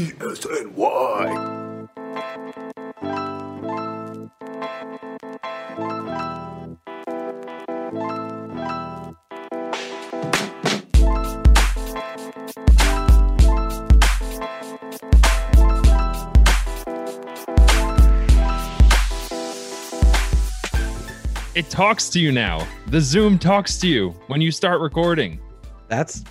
PSNY. It talks to you now. The Zoom talks to you when you start recording That's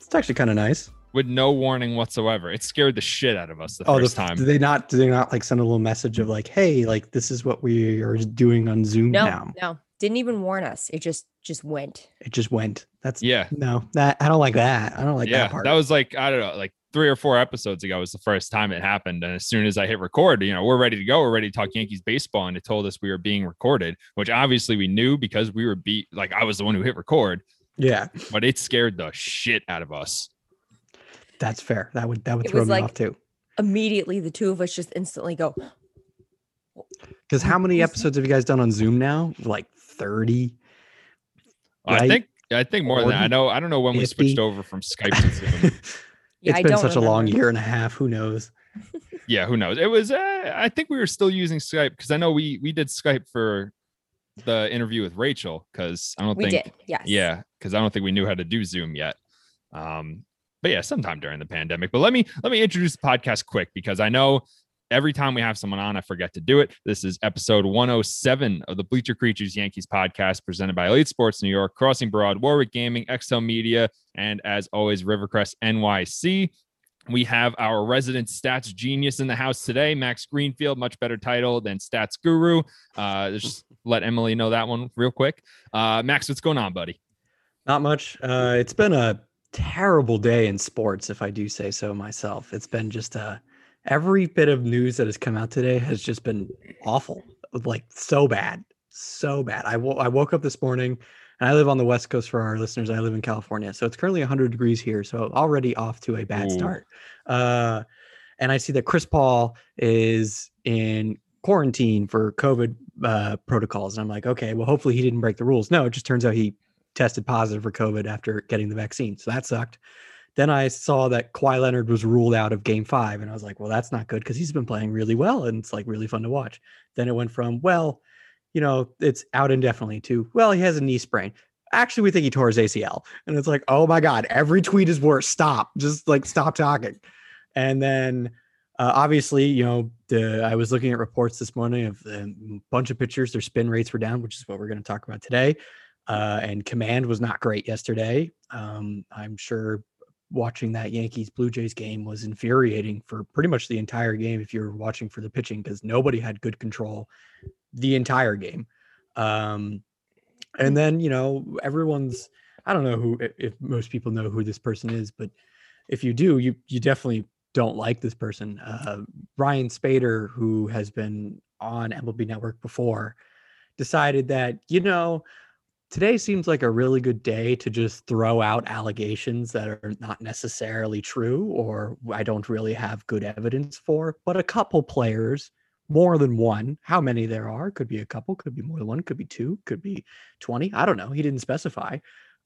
it's actually kind of nice. With no warning whatsoever. It scared the shit out of us the Oh, first the, time. do they not? Do they not like send a little message of like, hey, like this is what we are doing on Zoom No, now? no, didn't even warn us. It just just went. It just went. That's yeah. no, that I don't like that. I don't like yeah. that part. That was like, I don't know, like three or four episodes ago was the first time it happened. And as soon as I hit record, you know, we're ready to go. We're ready to talk Yankees baseball. And it told us we were being recorded, which obviously we knew because we were beat. Like I was the one who hit record, yeah, but it scared the shit out of us. That's fair. That would that would It throw was me like- off too. Immediately, the two of us just instantly go. Because how many episodes have you guys done on Zoom now? Like thirty. I think, I think more than that. I know, I don't know when we switched over from Skype to Zoom. Yeah, it's I been don't such a long year and a half. Who knows? yeah who knows it was uh, i think we were still using skype because i know we we did skype for the interview with rachel because i don't We think did. Yes. yeah because i don't think we knew how to do zoom yet um but yeah sometime during the pandemic but let me let me introduce the podcast quick because i know every time we have someone on i forget to do it this is episode 107 of the bleacher creatures yankees podcast presented by elite sports new york crossing broad warwick gaming xl media and as always rivercrest nyc we have our resident stats genius in the house today, Max Greenfield, much better title than Stats Guru. Uh, just let Emily know that one real quick. Uh, Max, what's going on, buddy? Not much. Uh, it's been a terrible day in sports, if I do say so myself. It's been just a every bit of news that has come out today has just been awful, like so bad, so bad. I woke up this morning, and I live on the West Coast for our listeners. I live in California, so it's currently 100 degrees here, so already off to a bad Ooh. start. Uh, and I see that Chris Paul is in quarantine for COVID uh, protocols, and I'm like, okay, well, hopefully he didn't break the rules. No, it just turns out he tested positive for COVID after getting the vaccine. So that sucked. Then I saw that Kawhi Leonard was ruled out of game five. And I was like, well, that's not good because he's been playing really well and it's like really fun to watch. Then it went from, well, you know, it's out indefinitely to, well, he has a knee sprain. Actually, we think he tore his ACL. And it's like, oh my God, every tweet is worse. Stop. Just like stop talking. And then uh, obviously, you know, the, I was looking at reports this morning of a bunch of pitchers, their spin rates were down, which is what we're going to talk about today uh, and command was not great yesterday. Um, I'm sure watching that Yankees Blue Jays game was infuriating for pretty much the entire game if you're watching for the pitching because nobody had good control the entire game. Um, and then you know everyone's I don't know who if most people know who this person is, but if you do, you you definitely don't like this person. Uh, Ryan Spader, who has been on MLB Network before, decided that you know today seems like a really good day to just throw out allegations that are not necessarily true or I don't really have good evidence for, but a couple players, more than one, how many there are, could be a couple, could be more than one, could be two, could be 20. I don't know. He didn't specify.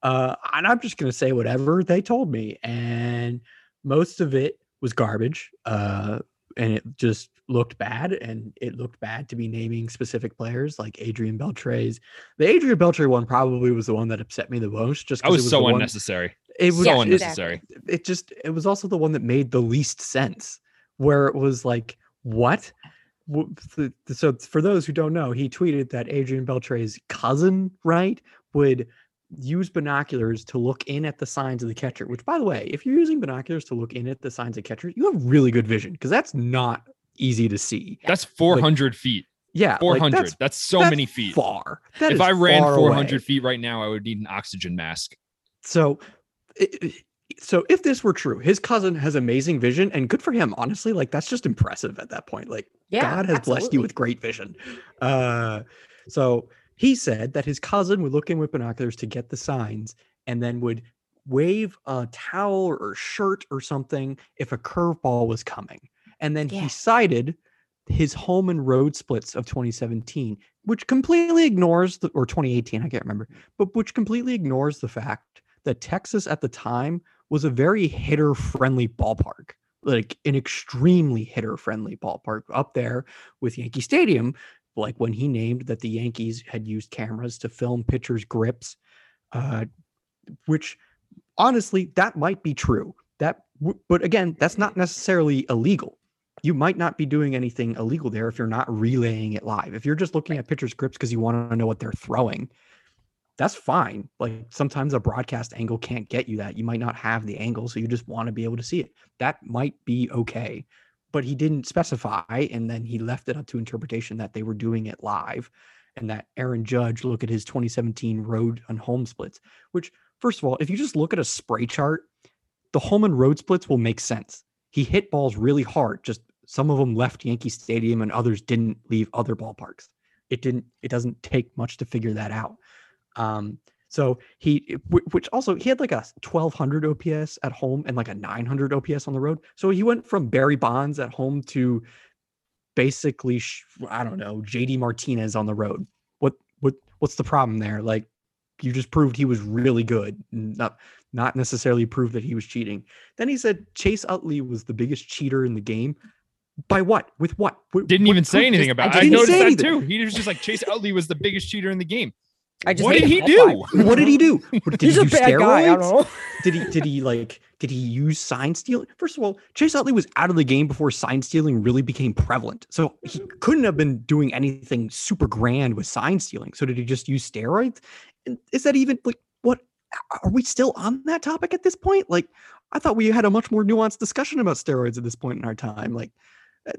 Uh, and I'm just going to say whatever they told me. And most of it was garbage. Uh, and it just looked bad. And it looked bad to be naming specific players like Adrian Beltre's the Adrian Beltre one probably was the one that upset me the most. Just 'cause was, it so the one- unnecessary. It was so Yeah, it- unnecessary. It, just it was also the one that made the least sense, where it was like, what? So for those who don't know, he tweeted that Adrian Beltre's cousin, right, would use binoculars to look in at the signs of the catcher. Which, by the way, if you're using binoculars to look in at the signs of catcher, you have really good vision because that's not easy to see. That's 400 feet. Yeah, like, 400. that's- that's, so that's many feet. Far. That if I ran 400 away. feet right now, I would need an oxygen mask. So, i- i- so if this were true, his cousin has amazing vision, and good for him. Honestly, like that's just impressive at that point. Like Yeah, God has blessed you with great vision. Uh, so he said that his cousin would look in with binoculars to get the signs, and then would wave a towel or shirt or something if a curveball was coming. And then Yeah. he cited his home and road splits of 2017, which completely ignores the or 2018, I can't remember, but which completely ignores the fact that Texas at the time was a very hitter friendly ballpark. like an extremely hitter friendly ballpark up there with Yankee Stadium. Like when he named that the Yankees had used cameras to film pitchers' grips, uh, which honestly, that might be true. That, but again, that's not necessarily illegal. You might not be doing anything illegal there if you're not relaying it live. If you're just looking at pitcher scripts because you want to know what they're throwing, that's fine. Like sometimes a broadcast angle can't get you that. You might not have the angle, so you just want to be able to see it. That might be okay. But he didn't specify, and then he left it up to interpretation that they were doing it live and that Aaron Judge look at his 2017 road and home splits, which first of all, if you just look at a spray chart, the home and road splits will make sense. He hit balls really hard, just some of them left Yankee Stadium and others didn't leave other ballparks. It didn't, it doesn't take much to figure that out. Um, so he, which also he had like a 1200 OPS at home and like a 900 OPS on the road. So he went from Barry Bonds at home to basically, I don't know, JD Martinez on the road. What, what, what's the problem there? Like you just proved he was really good, not, not necessarily proved that he was cheating. Then he said Chase Utley was the biggest cheater in the game. By what? With what? what didn't what even say anything does- about it. I I didn't noticed say that anything. too. He was just like Chase Utley was the biggest cheater in the game. I just what did he do? What did he do? What- Did He's he a do bad guy. I don't steroids? know. Did he did he like did he use sign stealing? First of all, Chase Utley was out of the game before sign stealing really became prevalent. So he couldn't have been doing anything super grand with sign stealing. So did he just use steroids? And is that even like what are we still on that topic at this point? Like I thought we had a much more nuanced discussion about steroids at this point in our time. Like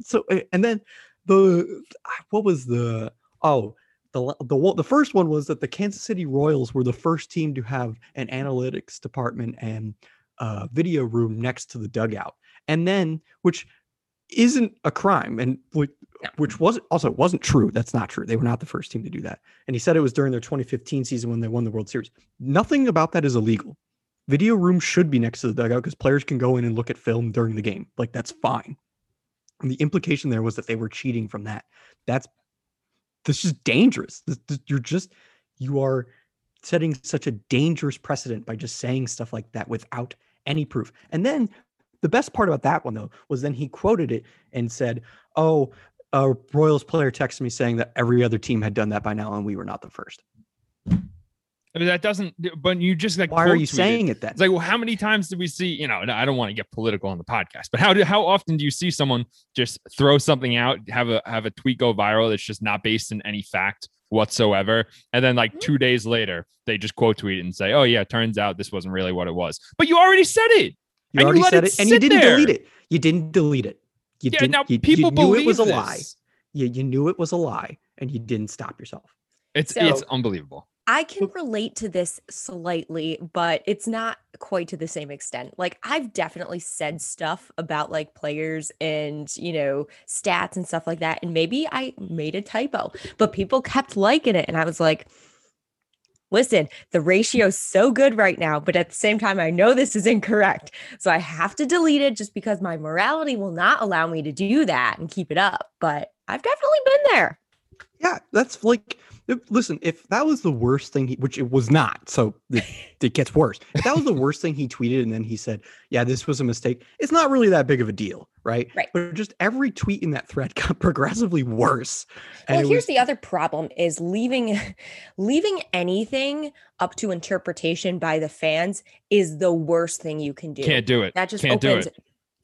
so and then the what was the oh the the the first one was that the Kansas City Royals were the first team to have an analytics department and uh, video room next to the dugout, and then which isn't a crime and which, which was also wasn't true. That's not true. They were not the first team to do that. And he said it was during their 2015 season when they won the World Series. Nothing about that is illegal. Video room should be next to the dugout because players can go in and look at film during the game. Like that's fine. And the implication there was that they were cheating from that. That's this is dangerous. This, this- you're just you are setting such a dangerous precedent by just saying stuff like that without any proof. And then the best part about that one though was then he quoted it and said, "Oh, a Royals player texted me saying that every other team had done that by now and we were not the first. I mean, that doesn't. But you just like. Why are you saying it then? It's like, well, how many times do we see? You know, I don't want to get political on the podcast, but how do how often do you see someone just throw something out, have a have a tweet go viral that's just not based in any fact whatsoever, and then Mm-hmm. like two days later they just quote tweet it and say, "Oh yeah, turns out this wasn't really what it was," but you already said it. you and you already let said it it, and you didn't there. delete it. You didn't delete it. You Yeah, didn't. now you, people you knew believe it was a this. lie. You, you knew it was a lie, and you didn't stop yourself. It's So- it's unbelievable. I can relate to this slightly, but it's not quite to the same extent. Like I've definitely said stuff about like players and, you know, stats and stuff like that. And maybe I made a typo, but people kept liking it. And I was like, listen, the ratio's so good right now, but at the same time, I know this is incorrect. So I have to delete it just because my morality will not allow me to do that and keep it up. But I've definitely been there. Yeah, that's like listen, if that was the worst thing he which it was not, so it, it gets worse. If that was the worst thing he tweeted and then he said, Yeah, this was a mistake, it's not really that big of a deal, right? Right. But just every tweet in that thread got progressively worse. And well here's was- the other problem is leaving leaving anything up to interpretation by the fans is the worst thing you can do Can't do it. that just Can't do opens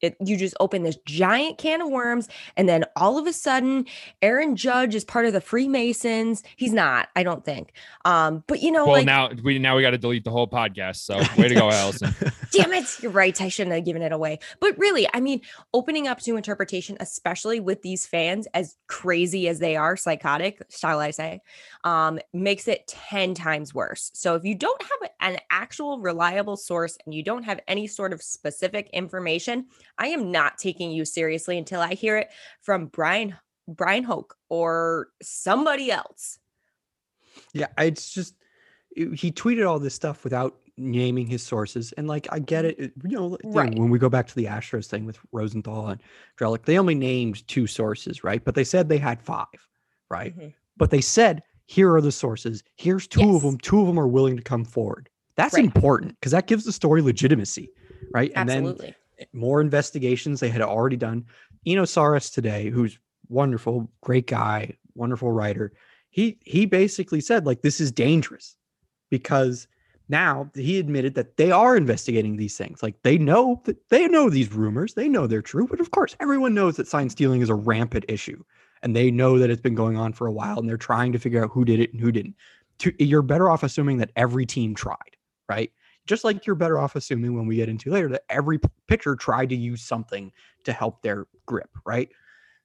it. you just open this giant can of worms and then all of a sudden aaron judge is part of the freemasons he's not i don't think um but you know Well, like now we now we got to delete the whole podcast. So way to go, Allison. damn it you're right i shouldn't have given it away but really i mean opening up to interpretation especially with these fans as crazy as they are psychotic shall i say um, makes it 10 times worse so if you don't have an actual reliable source and you don't have any sort of specific information i am not taking you seriously until i hear it from brian bryan hoch or somebody else Yeah, it's just he tweeted all this stuff without naming his sources, and like I get it, it- you know, like, you know, Right. when we go back to the Astros thing with Rosenthal and Drellich, they only named two sources, right? But they said they had five, right? Mhm. But they said here are the sources. Here's two of them. Two of them are willing to come forward. That's Right. important because that gives the story legitimacy, right? And then absolutely more investigations they had already done. Eno Sarris today, who's wonderful, great guy, wonderful writer. He he basically said like this is dangerous because now he admitted that they are investigating these things. Like they know that they know these rumors, they know they're true, but of course everyone knows that sign stealing is a rampant issue and they know that it's been going on for a while and they're trying to figure out who did it and who didn't. To, you're better off assuming that every team tried, right? Just like you're better off assuming when we get into later that every pitcher tried to use something to help their grip, right?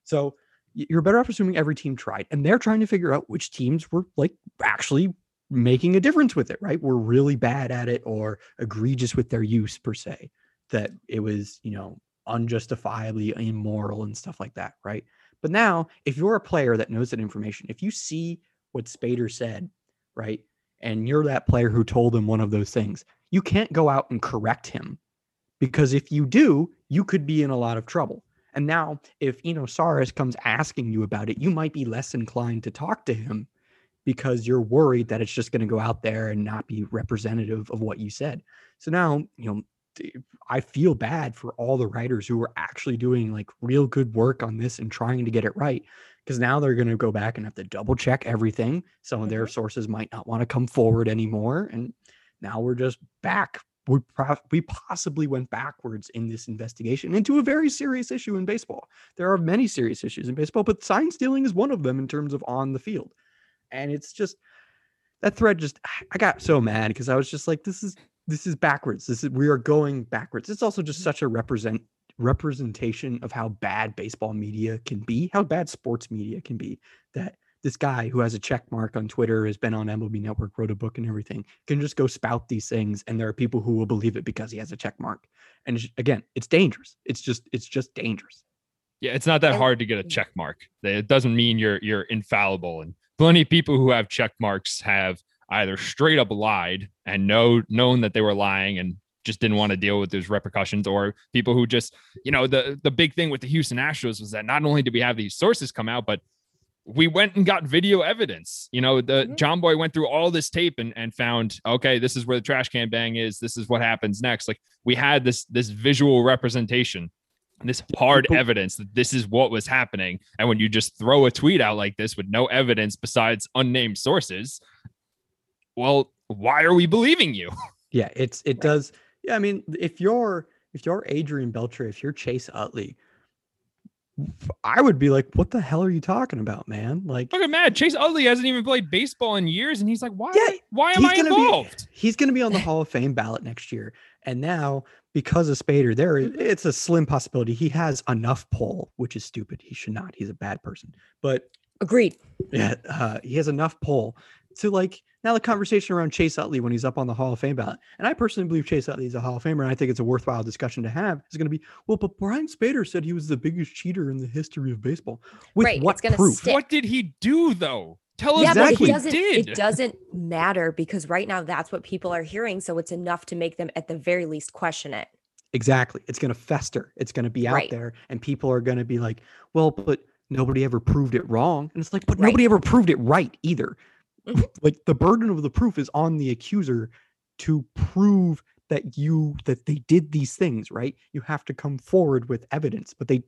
So you're better off assuming every team tried and they're trying to figure out which teams were like actually making a difference with it, right? Were really bad at it or egregious with their use per se, that it was, you know, unjustifiably immoral and stuff like that, right? But now, if you're a player that knows that information, if you see what Spader said, right, and you're that player who told him one of those things, you can't go out and correct him because if you do, you could be in a lot of trouble. And now, if Eno Sarris comes asking you about it, you might be less inclined to talk to him because you're worried that it's just going to go out there and not be representative of what you said. So now, you know, I feel bad for all the writers who are actually doing like real good work on this and trying to get it right because now they're going to go back and have to double check everything. Some of their Mhm. sources might not want to come forward anymore and now we're just back we pro- we possibly went backwards in this investigation into a very serious issue in baseball. There are many serious issues in baseball, but sign stealing is one of them in terms of on the field. And it's just that thread just I got so mad because I was just like this is this is backwards. This is we are going backwards. It's also just mm. such a represent representation of how bad baseball media can be, how bad sports media can be. That this guy who has a check mark on Twitter has been on MLB Network, wrote a book and everything, can just go spout these things, and there are people who will believe it because he has a check mark. And it's- again, it's dangerous. It's just it's just dangerous. Yeah, it's not that And- hard to get a check mark. It doesn't mean you're you're infallible. And plenty of people who have check marks have either straight up lied and know known that they were lying and just didn't want to deal with those repercussions, or people who just, you know, the the big thing with the Houston Astros was that not only did we have these sources come out, but we went and got video evidence. You know, the Mhm. Jomboy went through all this tape and, and found, okay, this is where the trash can bang is. This is what happens next. Like we had this this visual representation this hard evidence that this is what was happening. And when you just throw a tweet out like this with no evidence besides unnamed sources, well, why are we believing you? Yeah, it's it does. Yeah, I mean, if you're if you're Adrian Beltre, if you're Chase Utley, I would be like, what the hell are you talking about, man? Like Look at Matt. Chase Utley hasn't even played baseball in years, and he's like, why? Yeah, why am I gonna be- involved? he's going to be on the Hall of Fame ballot next year. And now, because of Spader, there it's a slim possibility he has enough pull, which is stupid. He should not. He's a bad person. But Agreed. yeah, uh, he has enough pull to like now the conversation around Chase Utley when he's up on the Hall of Fame ballot. And I personally believe Chase Utley is a Hall of Famer, and I think it's a worthwhile discussion to have. Is going to be well, but Brian Spader said he was the biggest cheater in the history of baseball. With Right, what proof? stick. What did he do though? Tell us yeah, what but he it doesn't. did. It doesn't matter because right now that's what people are hearing. So it's enough to make them at the very least question it. Exactly. It's going to fester. It's going to be out Right. there, and people are going to be like, well, but nobody ever proved it wrong. And it's like, but Right. nobody ever proved it right either. Like the burden of the proof is on the accuser to prove that you that they did these things, right? You have to come forward with evidence, but they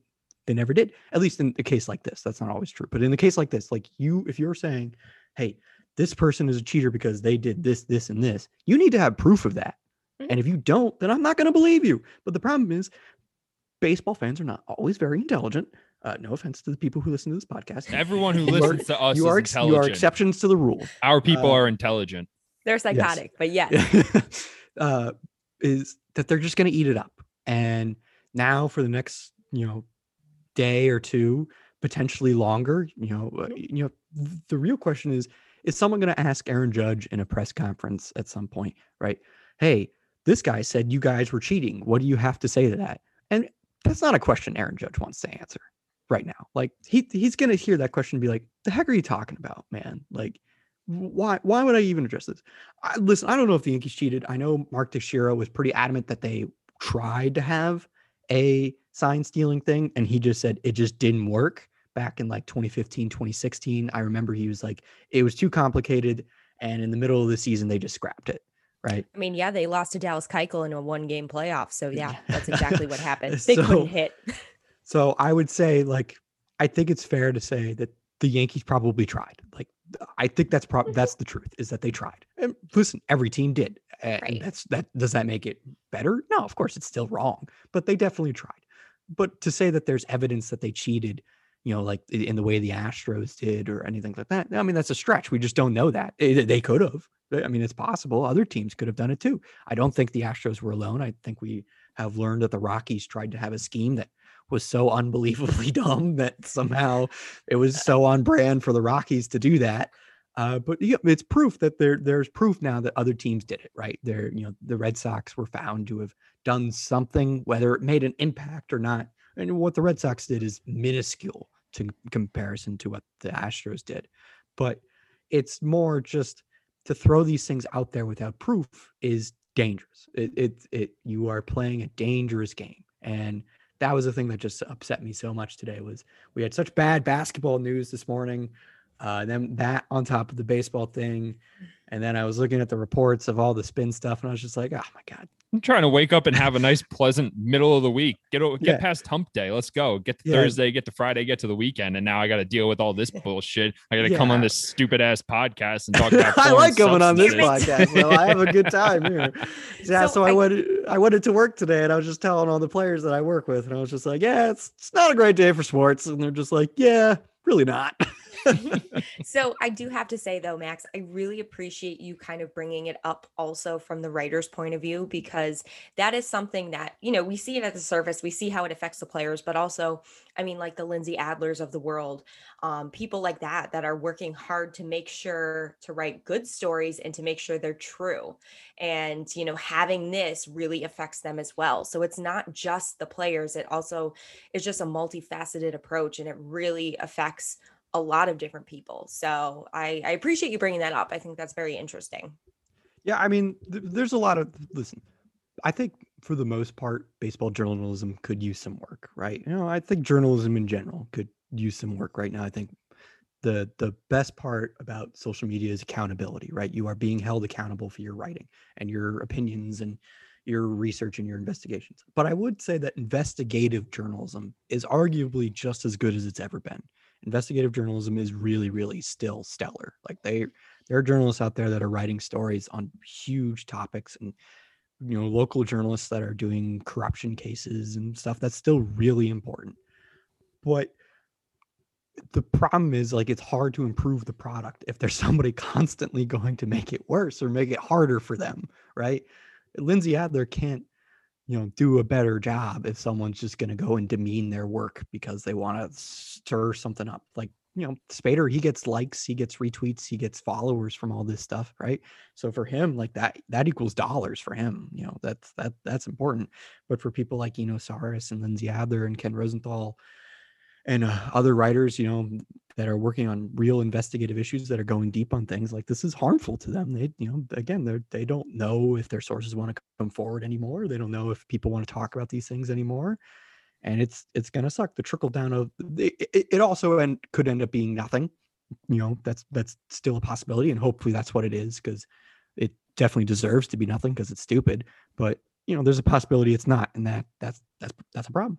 they never did. At least in a case like this. That's not always true. But in the case like this, like you if you're saying, "Hey, this person is a cheater because they did this this and this." You need to have proof of that. Mm-hmm. And if you don't, then I'm not going to believe you. But the problem is, baseball fans are not always very intelligent. Uh, no offense to the people who listen to this podcast. Everyone who You are- listens to us you is are ex- you are exceptions to the rule. Our people uh, are intelligent. They're psychotic, but yeah. uh, is that they're just going to eat it up. And now for the next, you know, day or two, potentially longer, you know, uh, you know, the real question is: Is someone going to ask Aaron Judge in a press conference at some point, right? Hey, this guy said you guys were cheating. What do you have to say to that? And that's not a question Aaron Judge wants to answer right now. Like he he's going to hear that question and be like, "The heck are you talking about, man? Like." why why would I even address this? I, listen, I don't know if the Yankees cheated. I know Mark Teixeira was pretty adamant that they tried to have a sign stealing thing, and he just said it just didn't work back in like 2015, 2016. I remember he was like, it was too complicated, and in the middle of the season they just scrapped it. right? I mean, yeah, they lost to Dallas Keuchel in a one-game playoff. So yeah, Yeah. that's exactly what happened. They So- couldn't hit. So I would say, like, I think it's fair to say that the Yankees probably tried. Like, I think that's prob that's the truth is that they tried. And listen, every team did. And Right. that's that. Does that make it better? No, of course it's still wrong, but they definitely tried. But to say that there's evidence that they cheated, you know, like in the way the Astros did or anything like that, I mean, that's a stretch. We just don't know that. Eh, They could have. I mean, it's possible. Other teams could have done it too. I don't think the Astros were alone. I think we have learned that the Rockies tried to have a scheme that was so unbelievably dumb that somehow it was so on brand for the Rockies to do that. Uh, but yeah, it's proof that there there's proof now that other teams did it right. There, you know, the Red Sox were found to have done something, whether it made an impact or not. And what the Red Sox did is minuscule to comparison to what the Astros did. But it's more just to throw these things out there without proof is dangerous. It, it, it you are playing a dangerous game, and that was the thing that just upset me so much today. Was we had such bad basketball news this morning, uh, then that on top of the baseball thing, and then I was looking at the reports of all the spin stuff, and I was just like, oh my god, I'm trying to wake up and have a nice, pleasant middle of the week. Get get Yeah. past hump day. Let's go. Get to Yeah. Thursday, get to Friday, get to the weekend, and now I got to deal with all this bullshit. I got to come on this stupid ass podcast and talk about. I like coming on this podcast. Well, I have a good time here. Yeah, So so, I I- went I went into work today and I was just telling all the players that I work with, and I was just like, Yeah, it's it's not a great day for sports. And they're just like, Yeah, really not. so I do have to say though, Max, I really appreciate you kind of bringing it up also from the writer's point of view because that is something that you know we see it at the surface, we see how it affects the players, but also, I mean, like the Lindsey Adlers of the world, um, people like that that are working hard to make sure to write good stories and to make sure they're true, and you know having this really affects them as well. So it's not just the players; it also is just a multifaceted approach, and it really affects a lot of different people. So I, I appreciate you bringing that up. I think that's very interesting. Yeah, I mean, th- there's a lot of listen. I think for the most part, baseball journalism could use some work, right? You know, I think journalism in general could use some work right now. I think the the best part about social media is accountability, right? You are being held accountable for your writing and your opinions and your research and your investigations. But I would say that investigative journalism is arguably just as good as it's ever been. Investigative journalism is really, really still stellar. Like they there are journalists out there that are writing stories on huge topics and you know local journalists that are doing corruption cases and stuff that's still really important but the problem is like it's hard to improve the product if there's somebody constantly going to make it worse or make it harder for them right lindsey adler can't you know do a better job if someone's just going to go and demean their work because they want to stir something up like you know spader he gets likes he gets retweets he gets followers from all this stuff right? So for him like that that equals dollars for him you know that's that that's important. But for people like Eno Sarris and lindsey adler and ken rosenthal and uh, other writers you know that are working on real investigative issues that are going deep on things like this is harmful to them. They you know again they they don't know if their sources want to come forward anymore. They don't know if people want to talk about these things anymore. And it's it's gonna suck. The trickle down of it, it, also and could end up being nothing. You know that's that's still a possibility and hopefully that's what it is because it definitely deserves to be nothing because it's stupid. But you know there's a possibility it's not and that that's that's that's a problem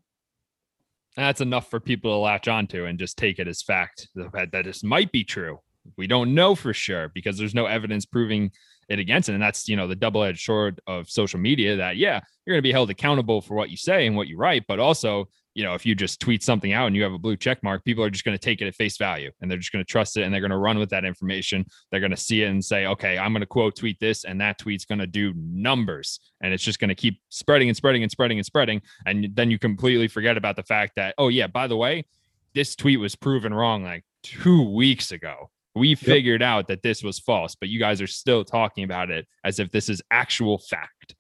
That's enough for people to latch onto and just take it as fact that this might be true. We don't know for sure because there's no evidence proving it against it. And that's, you know, the double edged sword of social media that, yeah, you're going to be held accountable for what you say and what you write. But also, you know, if you just tweet something out and you have a blue check mark, people are just going to take it at face value and they're just going to trust it and they're going to run with that information. They're going to see it and say, okay, I'm going to quote tweet this and that tweet's going to do numbers. And it's just going to keep spreading and spreading and spreading and spreading. And then you completely forget about the fact that, oh, yeah, by the way, this tweet was proven wrong like two weeks ago. We figured out that this was false, but you guys are still talking about it as if this is actual fact.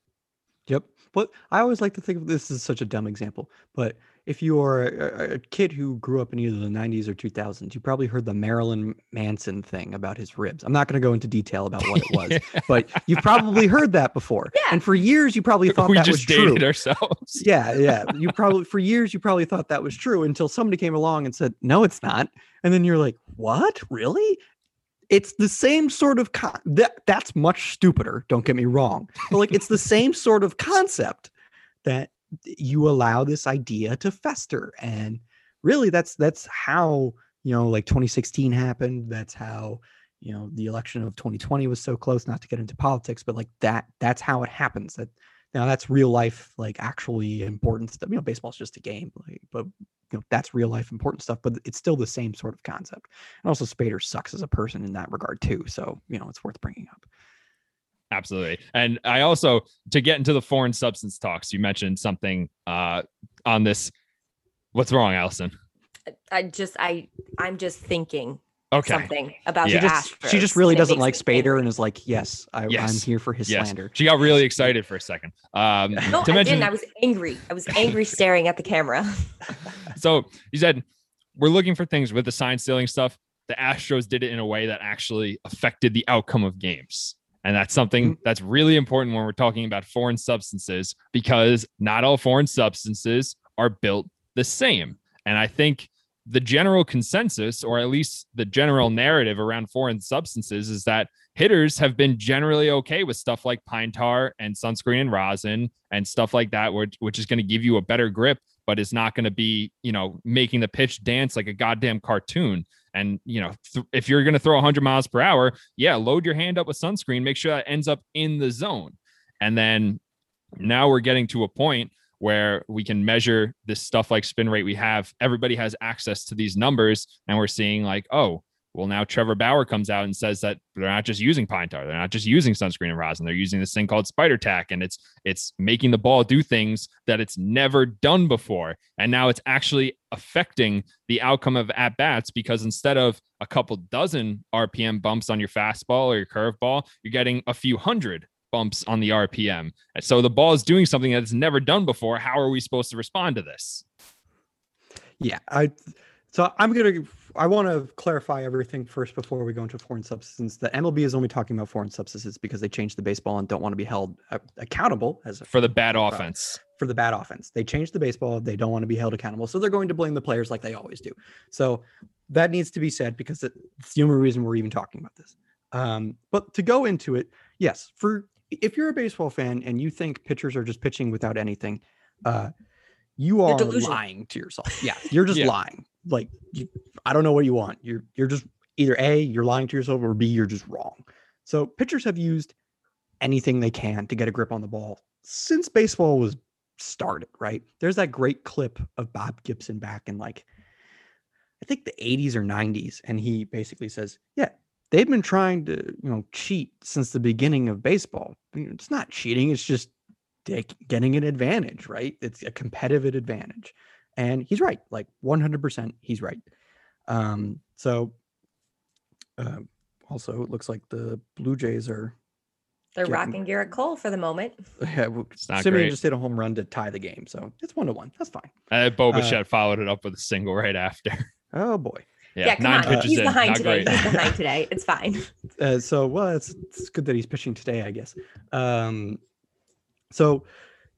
Yep. But I always like to think of this as such a dumb example. But if you are a, a kid who grew up in either the 90s or 2000s, you probably heard the Marilyn Manson thing about his ribs. I'm not going to go into detail about what it was, but you've probably heard that before. Yeah. And for years, you probably thought we that was true. dated ourselves. yeah, yeah. You probably for years you probably thought that was true until somebody came along and said, "No, it's not." And then you're like, "What? Really?" it's the same sort of con- that that's much stupider don't get me wrong but like it's the same sort of concept that you allow this idea to fester and really that's that's how you know like 2016 happened that's how you know the election of 2020 was so close not to get into politics but like that that's how it happens that now that's real life like actually important stuff you know baseball's just a game like but you know that's real life important stuff but it's still the same sort of concept and also spader sucks as a person in that regard too so you know it's worth bringing up Absolutely. And I also, to get into the foreign substance talks, you mentioned something uh, on this. What's wrong, Allison? I just I I'm just thinking Okay. something about Yeah. she just Astros. she just really doesn't like spader and is like yes I, i'm Yes. here for his Yes. slander She got really excited for a second. Um, No, to I mention, didn't. I was angry. I was angry staring at the camera. so you said we're looking for things with the sign stealing stuff. The Astros did it in a way that actually affected the outcome of games. And that's something mm. that's really important when we're talking about foreign substances because not all foreign substances are built the same. And I think the general consensus, or at least the general narrative around foreign substances, is that hitters have been generally okay with stuff like pine tar and sunscreen and rosin and stuff like that, which, which is going to give you a better grip, but is not going to be, you know, making the pitch dance like a goddamn cartoon. And, you know, th- if you're going to throw 100 miles per hour, yeah, load your hand up with sunscreen, make sure that ends up in the zone. And then now we're getting to a point where we can measure this stuff like spin rate we have. Everybody has access to these numbers, and we're seeing like, oh, well, now Trevor Bauer comes out and says that they're not just using pine tar, they're not just using sunscreen and rosin, they're using this thing called spider tack, and it's it's making the ball do things that it's never done before, and now it's actually affecting the outcome of at bats because instead of a couple dozen RPM bumps on your fastball or your curveball, you're getting a few hundred bumps on the RPM. And So the ball is doing something that it's never done before. How are we supposed to respond to this? yeah i so i'm gonna i want to clarify everything first before we go into foreign substance the mlb is only talking about foreign substances because they changed the baseball and don't want to be held uh, accountable as a For the bad Right. offense. for the bad offense. They changed the baseball. They don't want to be held accountable. So they're going to blame the players like they always do. So that needs to be said because it's the only reason we're even talking about this. Um, but to go into it, yes, for if you're a baseball fan and you think pitchers are just pitching without anything, uh, you are lying to yourself. Yeah, you're just Yeah. lying. Like you, I don't know what you want. You're you're just either a you're lying to yourself or b you're just wrong. So pitchers have used anything they can to get a grip on the ball since baseball was started, right? There's that great clip of Bob Gibson back in like I think the 80s or 90s and he basically says, "Yeah, they've been trying to, you know, cheat since the beginning of baseball. It's not cheating, it's just getting an advantage, right? It's a competitive advantage." And he's right, like 100% he's right. Um so uh, also it looks like the Blue Jays are They're Getting- rocking Gerrit Cole for the moment. yeah, w- It's not Semien great. just hit a home run to tie the game, so it's one to one. That's fine. Uh, Bo Uh, followed it up with a single right after. Oh boy. Yeah, Yeah, come nine on. pitches He's in. behind Not today. great. He's behind today. It's fine. Uh, so well, it's, it's good that he's pitching today, I guess. Um, so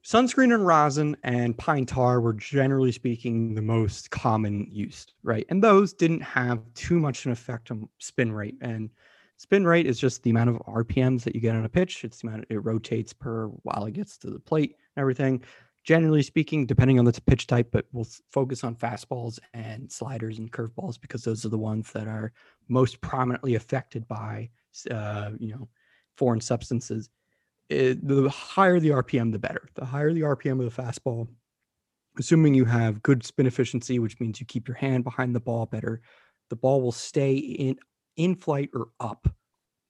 sunscreen and rosin and pine tar were generally speaking the most common used, right? And those didn't have too much of an effect on spin rate. And spin rate is just the amount of RPMs that you get on a pitch. It's the amount it rotates per while it gets to the plate and everything. Generally speaking, depending on the pitch type, but we'll focus on fastballs and sliders and curveballs because those are the ones that are most prominently affected by uh, you know foreign substances it, the higher the rpm the better. The higher the rpm of the fastball assuming you have good spin efficiency which means you keep your hand behind the ball better the ball will stay in in flight or up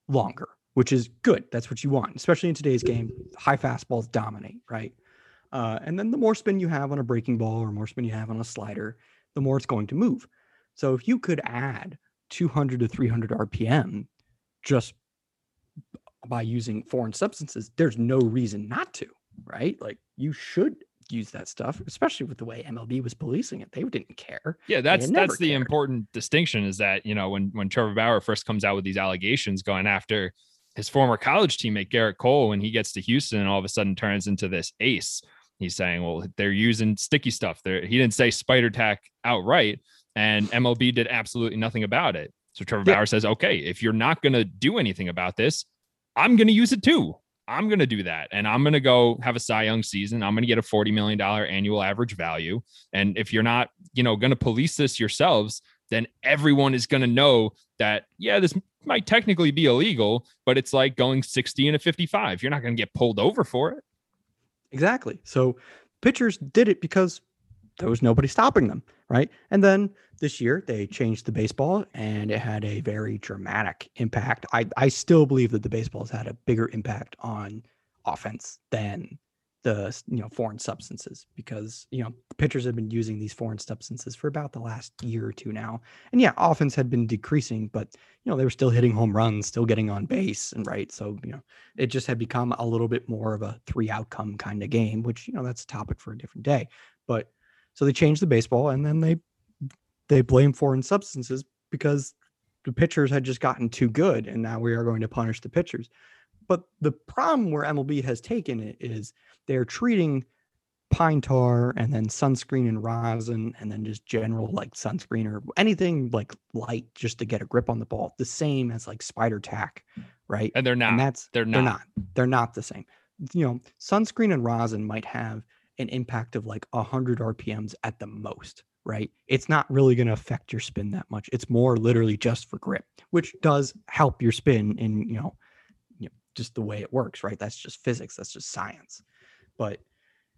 longer which is good. That's what you want especially in today's game. High fastballs dominate right? Uh, and then the more spin you have on a breaking ball or more spin you have on a slider the more it's going to move. So if you could add 200 to 300 RPM just by using foreign substances, there's no reason not to, right? Like you should use that stuff, especially with the way MLB was policing it. They didn't care. Yeah, that's that's the cared. important distinction is that, you know, when when Trevor Bauer first comes out with these allegations going after his former college teammate Gerrit Cole when he gets to Houston and all of a sudden turns into this ace. He's saying, well, they're using sticky stuff. There he didn't say spider tack outright and MLB did absolutely nothing about it. So Trevor Yeah. Bauer says, okay, if you're not going to do anything about this, I'm going to use it too. I'm going to do that. And I'm going to go have a Cy Young season. I'm going to get a $40 million annual average value. And if you're not, you know, going to police this yourselves, then everyone is going to know that, yeah, this might technically be illegal, but it's like going 60 and a 55. You're not going to get pulled over for it. Exactly. So pitchers did it because there was nobody stopping them, right? And then this year they changed the baseball and it had a very dramatic impact. I, I still believe that the baseball has had a bigger impact on offense than the you know foreign substances because you know pitchers have been using these foreign substances for about the last year or two now and yeah offense had been decreasing but you know they were still hitting home runs still getting on base and right so you know it just had become a little bit more of a three outcome kind of game which you know that's a topic for a different day but so they changed the baseball and then they they blame foreign substances because the pitchers had just gotten too good and now we are going to punish the pitchers but the problem where mlb has taken it is they're treating pine tar and then sunscreen and rosin and then just general like sunscreen or anything like light just to get a grip on the ball the same as like spider tack right And they're not. and that's they're not. they're not they're not the same you know sunscreen and rosin might have an impact of like 100 rpms at the most right? It's not really going to affect your spin that much. It's more literally just for grip which does help your spin in you know, you know just the way it works right? That's just physics that's just science. But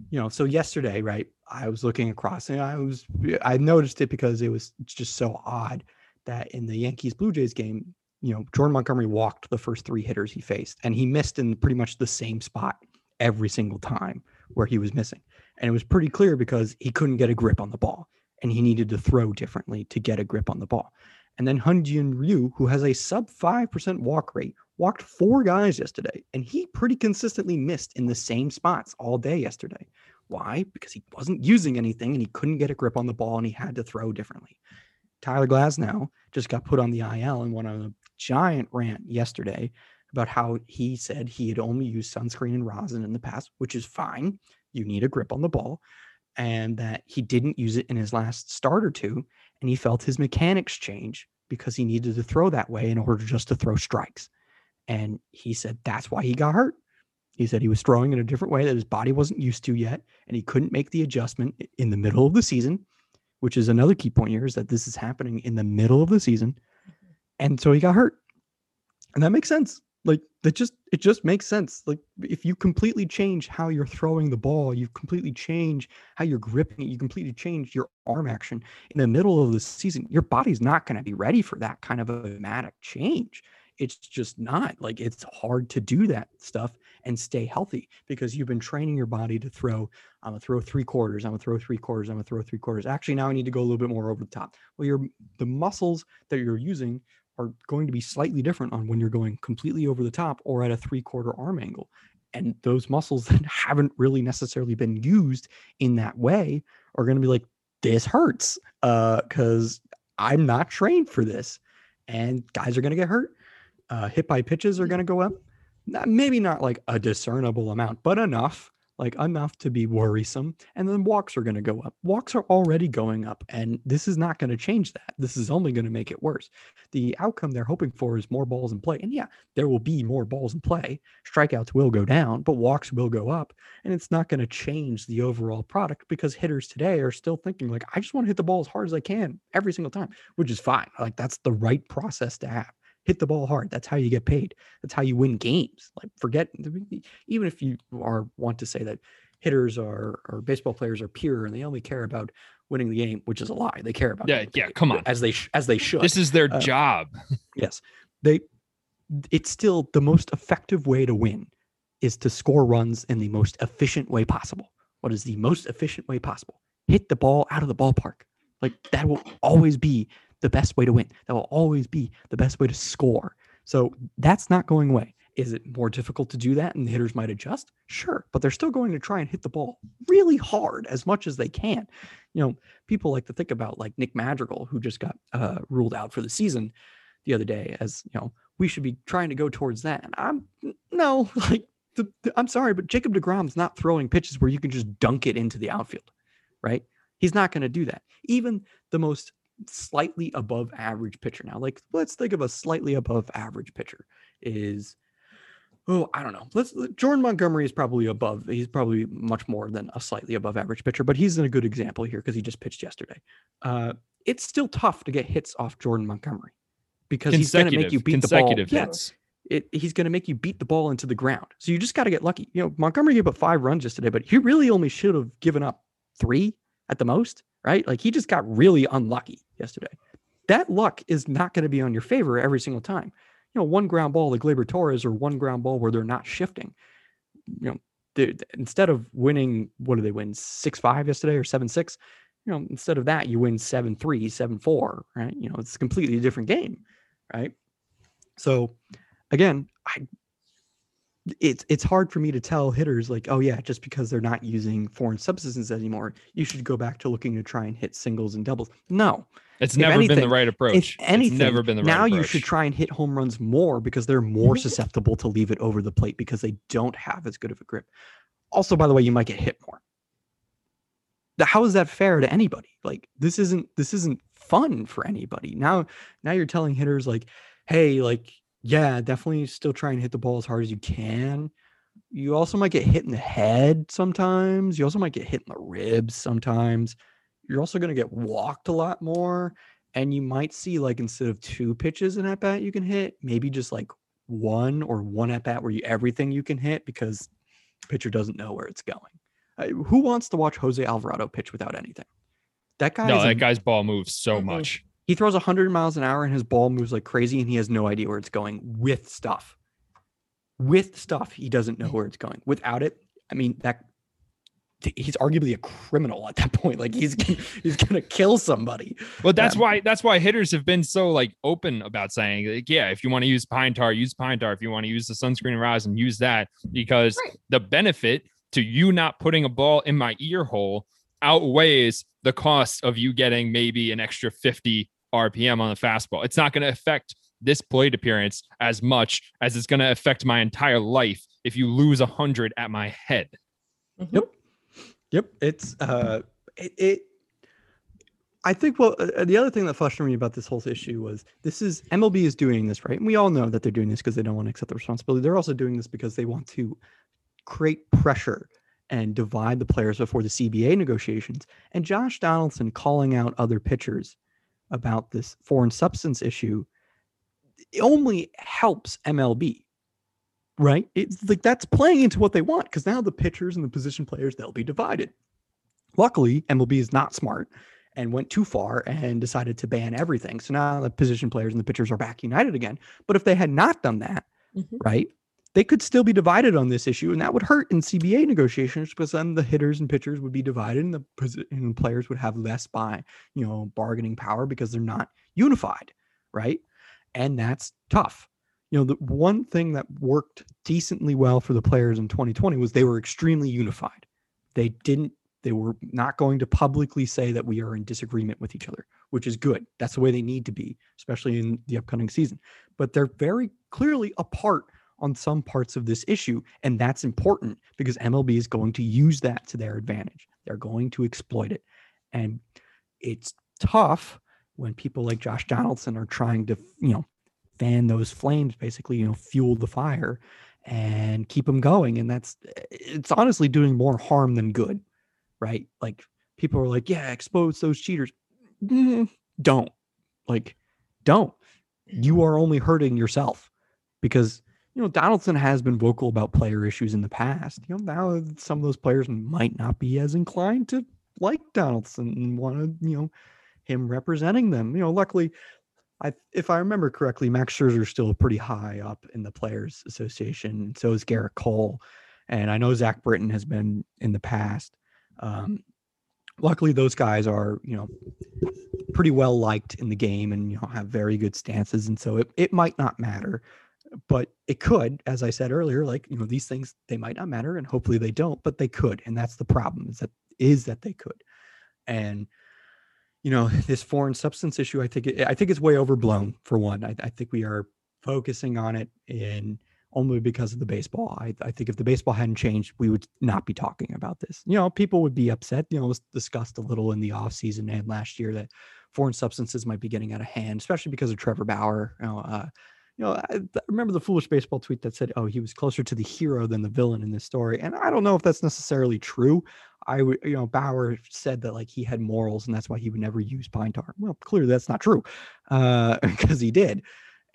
you know so yesterday right i was looking across and i was i noticed it because it was just so odd that in the yankees blue jays game you know jordan montgomery walked the first three hitters he faced and he missed in pretty much the same spot every single time where he was missing and it was pretty clear because he couldn't get a grip on the ball and he needed to throw differently to get a grip on the ball and then Hyunjin Ryu, who has a sub 5% walk rate, walked four guys yesterday, and he pretty consistently missed in the same spots all day yesterday. Why? Because he wasn't using anything and he couldn't get a grip on the ball and he had to throw differently. Tyler Glasnow just got put on the IL and went on a giant rant yesterday about how he said he had only used sunscreen and rosin in the past, which is fine. You need a grip on the ball. And that he didn't use it in his last start or two. And he felt his mechanics change because he needed to throw that way in order just to throw strikes. And he said that's why he got hurt. He said he was throwing in a different way that his body wasn't used to yet, and he couldn't make the adjustment in the middle of the season, which is another key point here is that this is happening in the middle of the season. Mm-hmm. And so he got hurt. And that makes sense. Like that just it just makes sense. Like if you completely change how you're throwing the ball, you completely change how you're gripping it, you completely change your arm action in the middle of the season, your body's not going to be ready for that kind of a dramatic change. It's just not like it's hard to do that stuff and stay healthy because you've been training your body to throw. I'm gonna throw three quarters. I'm gonna throw three quarters. I'm gonna throw three quarters. Actually, now I need to go a little bit more over the top. Well, your the muscles that you're using are going to be slightly different on when you're going completely over the top or at a three quarter arm angle. And those muscles that haven't really necessarily been used in that way are going to be like, this hurts because I'm not trained for this. And guys are going to get hurt. Uh, hit by pitches are going to go up. Not, maybe not like a discernible amount, but enough, like enough to be worrisome. And then walks are going to go up. Walks are already going up. And this is not going to change that. This is only going to make it worse. The outcome they're hoping for is more balls in play. And yeah, there will be more balls in play. Strikeouts will go down, but walks will go up and it's not going to change the overall product because hitters today are still thinking like i just want to hit the ball as hard as i can every single time which is fine like that's the right process to have hit the ball hard that's how you get paid that's how you win games like forget even if you are want to say that hitters are or baseball players are pure and they only care about winning the game which is a lie they care about Yeah, yeah, come on. as they sh- as they should This is their Uh, job. Yes. They it's still the most effective way to win is to score runs in the most efficient way possible. What is the most efficient way possible? Hit the ball out of the ballpark. Like that will always be the best way to win. That will always be the best way to score. So that's not going away. Is it more difficult to do that and the hitters might adjust? Sure, but they're still going to try and hit the ball really hard as much as they can. You know, people like to think about like Nick Madrigal, who just got uh, ruled out for the season the other day, as you know, we should be trying to go towards that. And I'm no, like, the, the- I'm sorry, but Jacob DeGrom's not throwing pitches where you can just dunk it into the outfield, right? He's not going to do that. Even the most slightly above average pitcher. Now, like let's think of a slightly above average pitcher is oh, I don't know. Let's Jordan Montgomery is probably above. He's probably much more than a slightly above average pitcher, but he's in a good example here because he just pitched yesterday. Uh, it's still tough to get hits off Jordan Montgomery because he's going to make you beat the ball. consecutive Yeah, it, he's going to make you beat the ball into the ground. So you just got to get lucky. You know, Montgomery gave up five runs yesterday, but he really only should have given up three at the most, right? Like he just got really unlucky yesterday. That luck is not going to be on your favor every single time. You know, one ground ball the Gleyber Torres or one ground ball where they're not shifting. You know, instead of winning, what do they win? Six five yesterday or seven six? You know, instead of that, you win seven three, seven four, right? You know, it's completely a different game, right? So again, I it's it's hard for me to tell hitters like, oh yeah, just because they're not using foreign substances anymore, you should go back to looking to try and hit singles and doubles. No, It's if never been the right approach. anything, it's never been the right approach. now approach. you should try and hit home runs more because they're more mm-hmm. susceptible to leave it over the plate because they don't have as good of a grip. Also, by the way, you might get hit more. How is that fair to anybody? Like this isn't this isn't fun for anybody. Now, now you're telling hitters like, hey, like, yeah, definitely still try and hit the ball as hard as you can. You also might get hit in the head sometimes. You also might get hit in the ribs sometimes. You're also going to get walked a lot more and you might see like instead of two pitches in at bat you can hit, maybe just like one or one at bat where you everything you can hit because pitcher doesn't know where it's going. Uh, who wants to watch Jose Alvarado pitch without anything? That guy, no, is a- that guy's ball moves so Mhm. much. He throws 100 miles an hour and his ball moves like crazy and he has no idea where it's going with stuff. With stuff, he doesn't know where it's going. Without it, I mean that he's arguably a criminal at that point. Like he's he's gonna kill somebody. Well, that's Um, why that's why hitters have been so like open about saying like, yeah, if you want to use pine tar, use pine tar. If you want to use the sunscreen rosin, use that because Right. the benefit to you not putting a ball in my ear hole outweighs the cost of you getting maybe an extra 50 RPM on the fastball. It's not going to affect this plate appearance as much as it's going to affect my entire life if you lose a hundred at my head. Yep. Yep. It's uh it, it I think well uh, the other thing that frustrated me about this whole issue was this is MLB is doing this, right? And we all know that they're doing this because they don't want to accept the responsibility. They're also doing this because they want to create pressure and divide the players before the CBA negotiations. And Josh Donaldson calling out other pitchers about this foreign substance issue only helps MLB right? It's like that's playing into what they want because now the pitchers and the position players they'll be divided. Luckily, MLB is not smart and went too far and decided to ban everything. So now the position players and the pitchers are back united again. But if they had not done that, Mhm. right, they could still be divided on this issue, and that would hurt in CBA negotiations because then the hitters and pitchers would be divided, and the, and players would have less buy, you know, bargaining power because they're not unified, right? And that's tough you know, the one thing that worked decently well for the players in 2020 was they were extremely unified. They didn't, they were not going to publicly say that we are in disagreement with each other, which is good. That's the way they need to be, especially in the upcoming season. But they're very clearly apart on some parts of this issue. And that's important because MLB is going to use that to their advantage. They're going to exploit it. And it's tough when people like Josh Donaldson are trying to, you know, fan those flames basically you know fuel the fire and keep them going and that's it's honestly doing more harm than good right like people are like yeah expose those cheaters Mm, don't like don't you are only hurting yourself because you know donaldson has been vocal about player issues in the past you know now some of those players might not be as inclined to like donaldson and want to you know him representing them you know luckily I, if I remember correctly, Max Scherzer is still pretty high up in the Players Association. So is Gerrit Cole, and I know Zach Britton has been in the past. Um, luckily, those guys are you know pretty well liked in the game and you know have very good stances, and so it it might not matter, but it could, as I said earlier, like you know these things they might not matter, and hopefully they don't, but they could, and that's the problem is that is that they could, and you know this foreign substance issue i think it, i think it's way overblown for one. I, I think we are focusing on it in only because of the baseball. I, I think if the baseball hadn't changed we would not be talking about this. You know people would be upset you know it was discussed a little in the off season and last year that foreign substances might be getting out of hand, especially because of Trevor Bauer. You know, uh, you know, I, I remember the foolish baseball tweet that said, "Oh, he was closer to the hero than the villain in this story," and I don't know if that's necessarily true. I would, you know, Bauer said that like he had morals and that's why he would never use pine tar. Well, clearly that's not true, uh, because he did.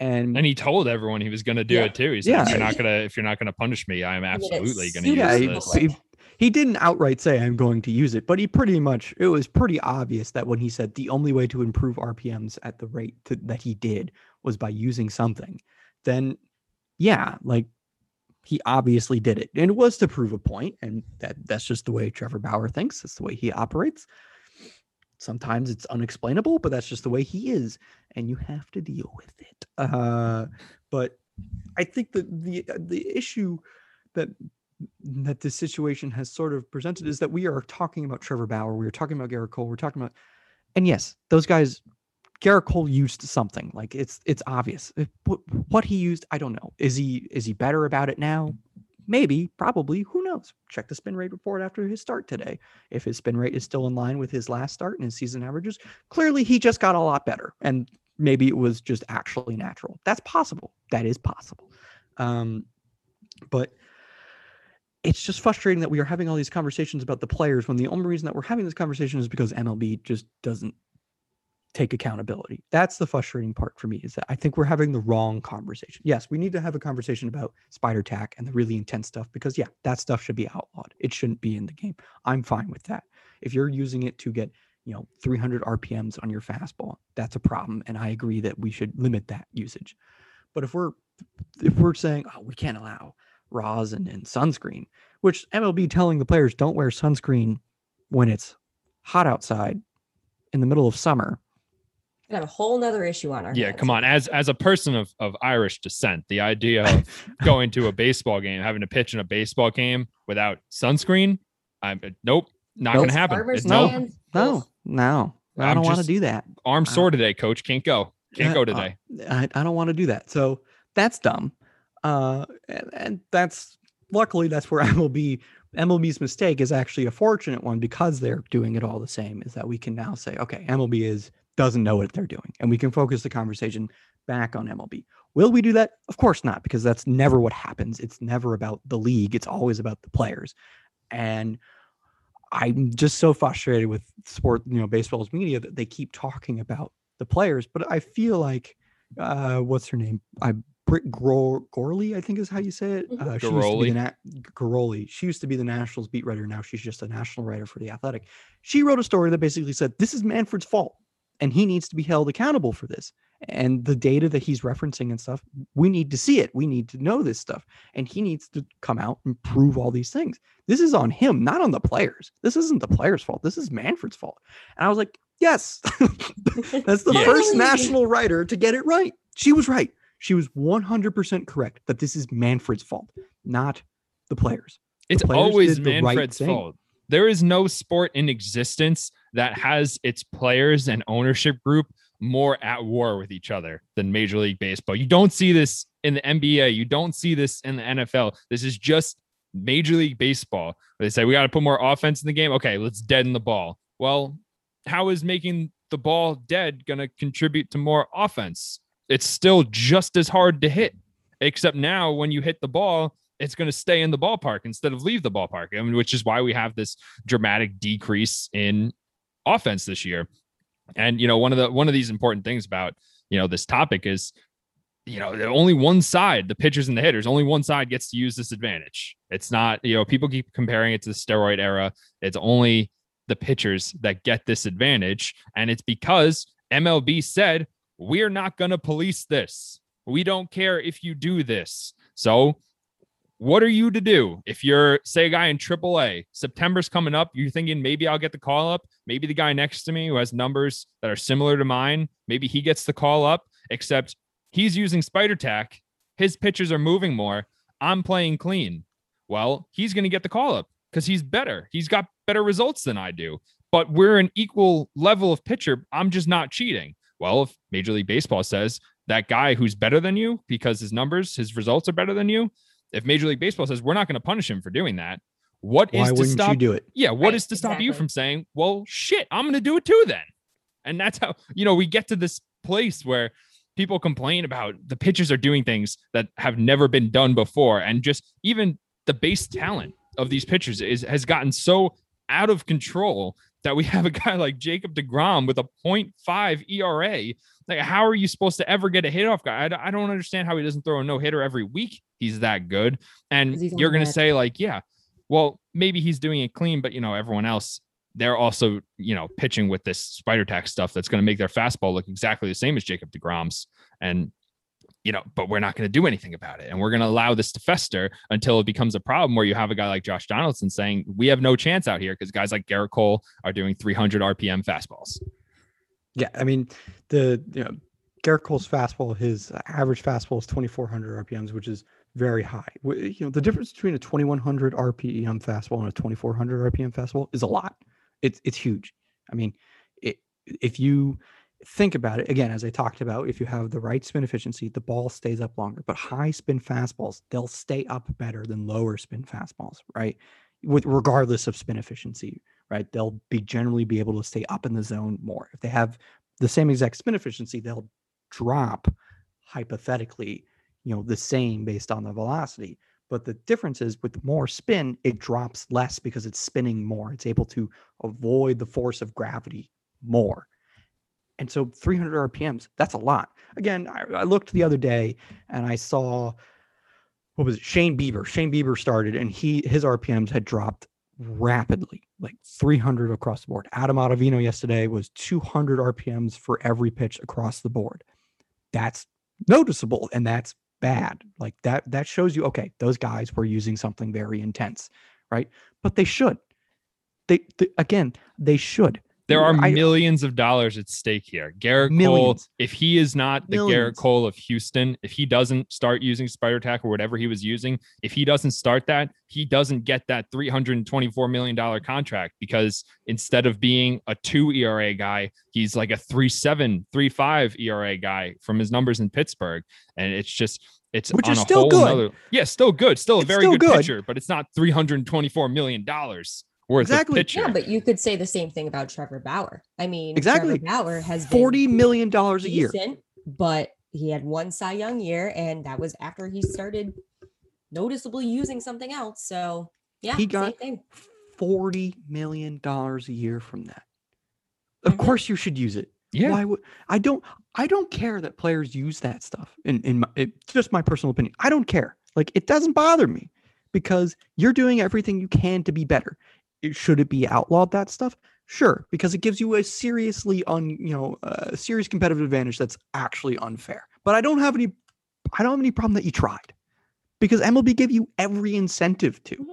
And, And he told everyone he was going to do Yeah. it too. He said, Yeah. "If you're not gonna, if you're not gonna punish me, I am made it absolutely going to yeah, use he, this." public. he, he didn't outright say I'm going to use it, but he pretty much it was pretty obvious that when he said the only way to improve RPMs at the rate to, that he did was by using something, then yeah, like he obviously did it, and it was to prove a point, and that that's just the way Trevor Bauer thinks. That's the way he operates. Sometimes it's unexplainable, but that's just the way he is, and you have to deal with it. Uh, but I think that the the issue that that this situation has sort of presented is that we are talking about Trevor Bauer, we are talking about Gerrit Cole, we're talking about, and yes, those guys, Gerrit Cole used something like it's it's obvious. Uh, What, what he used, I don't know. Is he is he better about it now? Maybe, probably. Who knows? Check the spin rate report after his start today. If his spin rate is still in line with his last start and his season averages, clearly he just got a lot better. And maybe it was just actually natural. That's possible. That is possible. Um, but it's just frustrating that we are having all these conversations about the players when the only reason that we're having this conversation is because MLB just doesn't take accountability. That's the frustrating part for me is that I think we're having the wrong conversation. Yes, we need to have a conversation about spider tack and the really intense stuff because yeah, that stuff should be outlawed. It shouldn't be in the game. I'm fine with that. If you're using it to get, you know, 300 RPMs on your fastball, that's a problem and I agree that we should limit that usage. But if we're if we're saying, "Oh, we can't allow rosin and sunscreen," which MLB telling the players don't wear sunscreen when it's hot outside in the middle of summer. Gonna have a whole nother issue on our Yeah, hands. come on. As as a person of of Irish descent, the idea of going to a baseball game, having to pitch in a baseball game without sunscreen, I'm nope, not Nope. gonna happen. Farmers It's nope. stand, No, no, I I'm don't want to do that. Arm Uh, sore today, coach. Can't go. Can't Yeah, go uh, today. I, I don't want to do that. So that's dumb. Uh, and, and that's luckily that's where MLB MLB's mistake is actually a fortunate one because they're doing it all the same. Is that we can now say, okay, MLB is doesn't know what they're doing, and we can focus the conversation back on MLB. Will we do that? Of course not, because that's never what happens. It's never about the league. It's always about the players, and I'm just so frustrated with sport, you know, baseball's media that they keep talking about the players, but I feel like uh what's her name? I Britt Gro- Gorley, I think is how you say it. Mhm. Uh, she used to be the na- Ghiroli. She used to be the Nationals beat writer. Now she's just a national writer for the Athletic. She wrote a story that basically said this is Manfred's fault, and he needs to be held accountable for this. And the data that he's referencing and stuff, we need to see it. We need to know this stuff, and he needs to come out and prove all these things. This is on him, not on the players. This isn't the players' fault. This is Manfred's fault. And I was like, yes, that's the Yeah. first national writer to get it right. She was right. She was 100% correct that this is Manfred's fault, not the players. It's players always did the right Manfred's thing. fault. There is no sport in existence that has its players and ownership group more at war with each other than Major League Baseball. You don't see this in the NBA. You don't see this in the NFL. This is just Major League Baseball. They say we got to put more offense in the game. Okay, let's deaden the ball. Well, how is making the ball dead going to contribute to more offense? It's still just as hard to hit, except now when you hit the ball, it's going to stay in the ballpark instead of leave the ballpark. I mean, which is why we have this dramatic decrease in offense this year. And you know, one of the one of these important things about you know this topic is you know only one side, the pitchers and the hitters, only one side gets to use this advantage. It's not you know people keep comparing it to the steroid era. It's only the pitchers that get this advantage, and it's because MLB said we're not going to police this. We don't care if you do this. So what are you to do if you're say a guy in AAA? September's coming up. You're thinking maybe I'll get the call up. Maybe the guy next to me who has numbers that are similar to mine, maybe he gets the call up. Except he's using spider tack. His pitches are moving more. I'm playing clean. Well, he's going to get the call up because he's better. He's got better results than I do. But we're an equal level of pitcher. I'm just not cheating. Well, if Major League Baseball says that guy who's better than you because his numbers, his results are better than you, if Major League Baseball says we're not going to punish him for doing that, what is Why to stop you do it? Yeah, what Right, is to stop you from saying, "Well, shit, I'm going to do it too then." And that's how, you know, we get to this place where people complain about the pitchers are doing things that have never been done before. And just even the base talent of these pitchers is has gotten so out of control that we have a guy like Jacob DeGrom with a 0.5 ERA. Like, how are you supposed to ever get a hit off guy? I, I don't understand how he doesn't throw a no hitter every week. He's that good. And you're going to say, like, yeah, well, maybe he's doing it clean, but, you know, everyone else, they're also, you know, pitching with this spider tack stuff that's going to make their fastball look exactly the same as Jacob DeGrom's. And, you know, but we're not going to do anything about it. And we're going to allow this to fester until it becomes a problem where you have a guy like Josh Donaldson saying, we have no chance out here because guys like Gerrit Cole are doing 300 RPM fastballs. Yeah, I mean, the you know, Gerrit Cole's fastball, his average fastball is 2,400 RPMs, which is very high. You know, the difference between a 2,100 RPM fastball and a 2,400 RPM fastball is a lot. It's it's huge. I mean, it, if you think about it again, as I talked about, if you have the right spin efficiency, the ball stays up longer. But high spin fastballs, they'll stay up better than lower spin fastballs, right? With regardless of spin efficiency, right? They'll be generally be able to stay up in the zone more. If they have the same exact spin efficiency, they'll drop hypothetically, you know, the same based on the velocity. But the difference is with more spin, it drops less because it's spinning more. It's able to avoid the force of gravity more. And so 300 RPMs, that's a lot. Again, I, I looked the other day and I saw what was it? Shane Bieber. Shane Bieber started and he his RPMs had dropped rapidly, like 300 across the board. Adam Ottavino yesterday was 200 RPMs for every pitch across the board. That's noticeable and that's bad. Like that that shows you okay, those guys were using something very intense, right? But they should. They, they again, they should. There are I- millions of dollars at stake here. Gerrit Cole, if he is not the Gerrit Cole of Houston, if he doesn't start using Spider Tack or whatever he was using, if he doesn't start that, he doesn't get that $324 million contract because instead of being a two ERA guy, he's like a three seven, three five ERA guy from his numbers in Pittsburgh. And it's just, it's Which on is a still whole good. nother- yeah, still good. Still a It's very still good, good. pitcher, but it's not $324 million worth Exactly. of pitcher. Yeah, but you could say the same thing about Trevor Bauer. I mean, Exactly. Trevor Bauer has been 40 million dollars a year. but he had one Cy Young year, and that was after he started noticeably using something else. So yeah, He same got- thing. 40 million dollars a year from that. Of Mhm. course you should use it. Yeah. Why would I don't I don't care that players use that stuff in in my, it, just my personal opinion. I don't care. Like it doesn't bother me because you're doing everything you can to be better. It, should it be outlawed that stuff? Sure, because it gives you a seriously un, you know, a serious competitive advantage that's actually unfair. But I don't have any I don't have any problem that you tried. Because MLB gave you every incentive to. Mhm.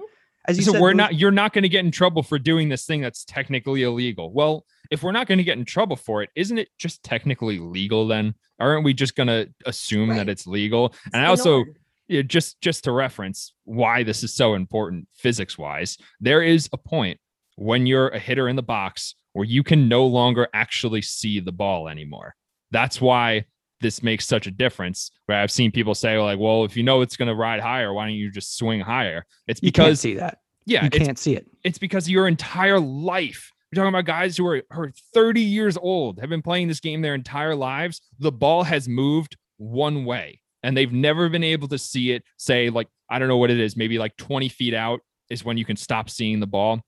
As you so said, we're not you're not going to get in trouble for doing this thing that's technically illegal well if we're not going to get in trouble for it isn't it just technically legal then aren't we just going to assume Right. that it's legal It's and i the also norm. yeah, just just to reference why this is so important physics wise there is a point when you're a hitter in the box where you can no longer actually see the ball anymore that's why this makes such a difference where i've seen people say like well if you know it's going to ride higher why don't you just swing higher it's because you can't see that. yeah you can't see it. it's because your entire life you're talking about guys who are, who are 30 years old have been playing this game their entire lives the ball has moved one way and they've never been able to see it say like i don't know what it is maybe like 20 feet out is when you can stop seeing the ball.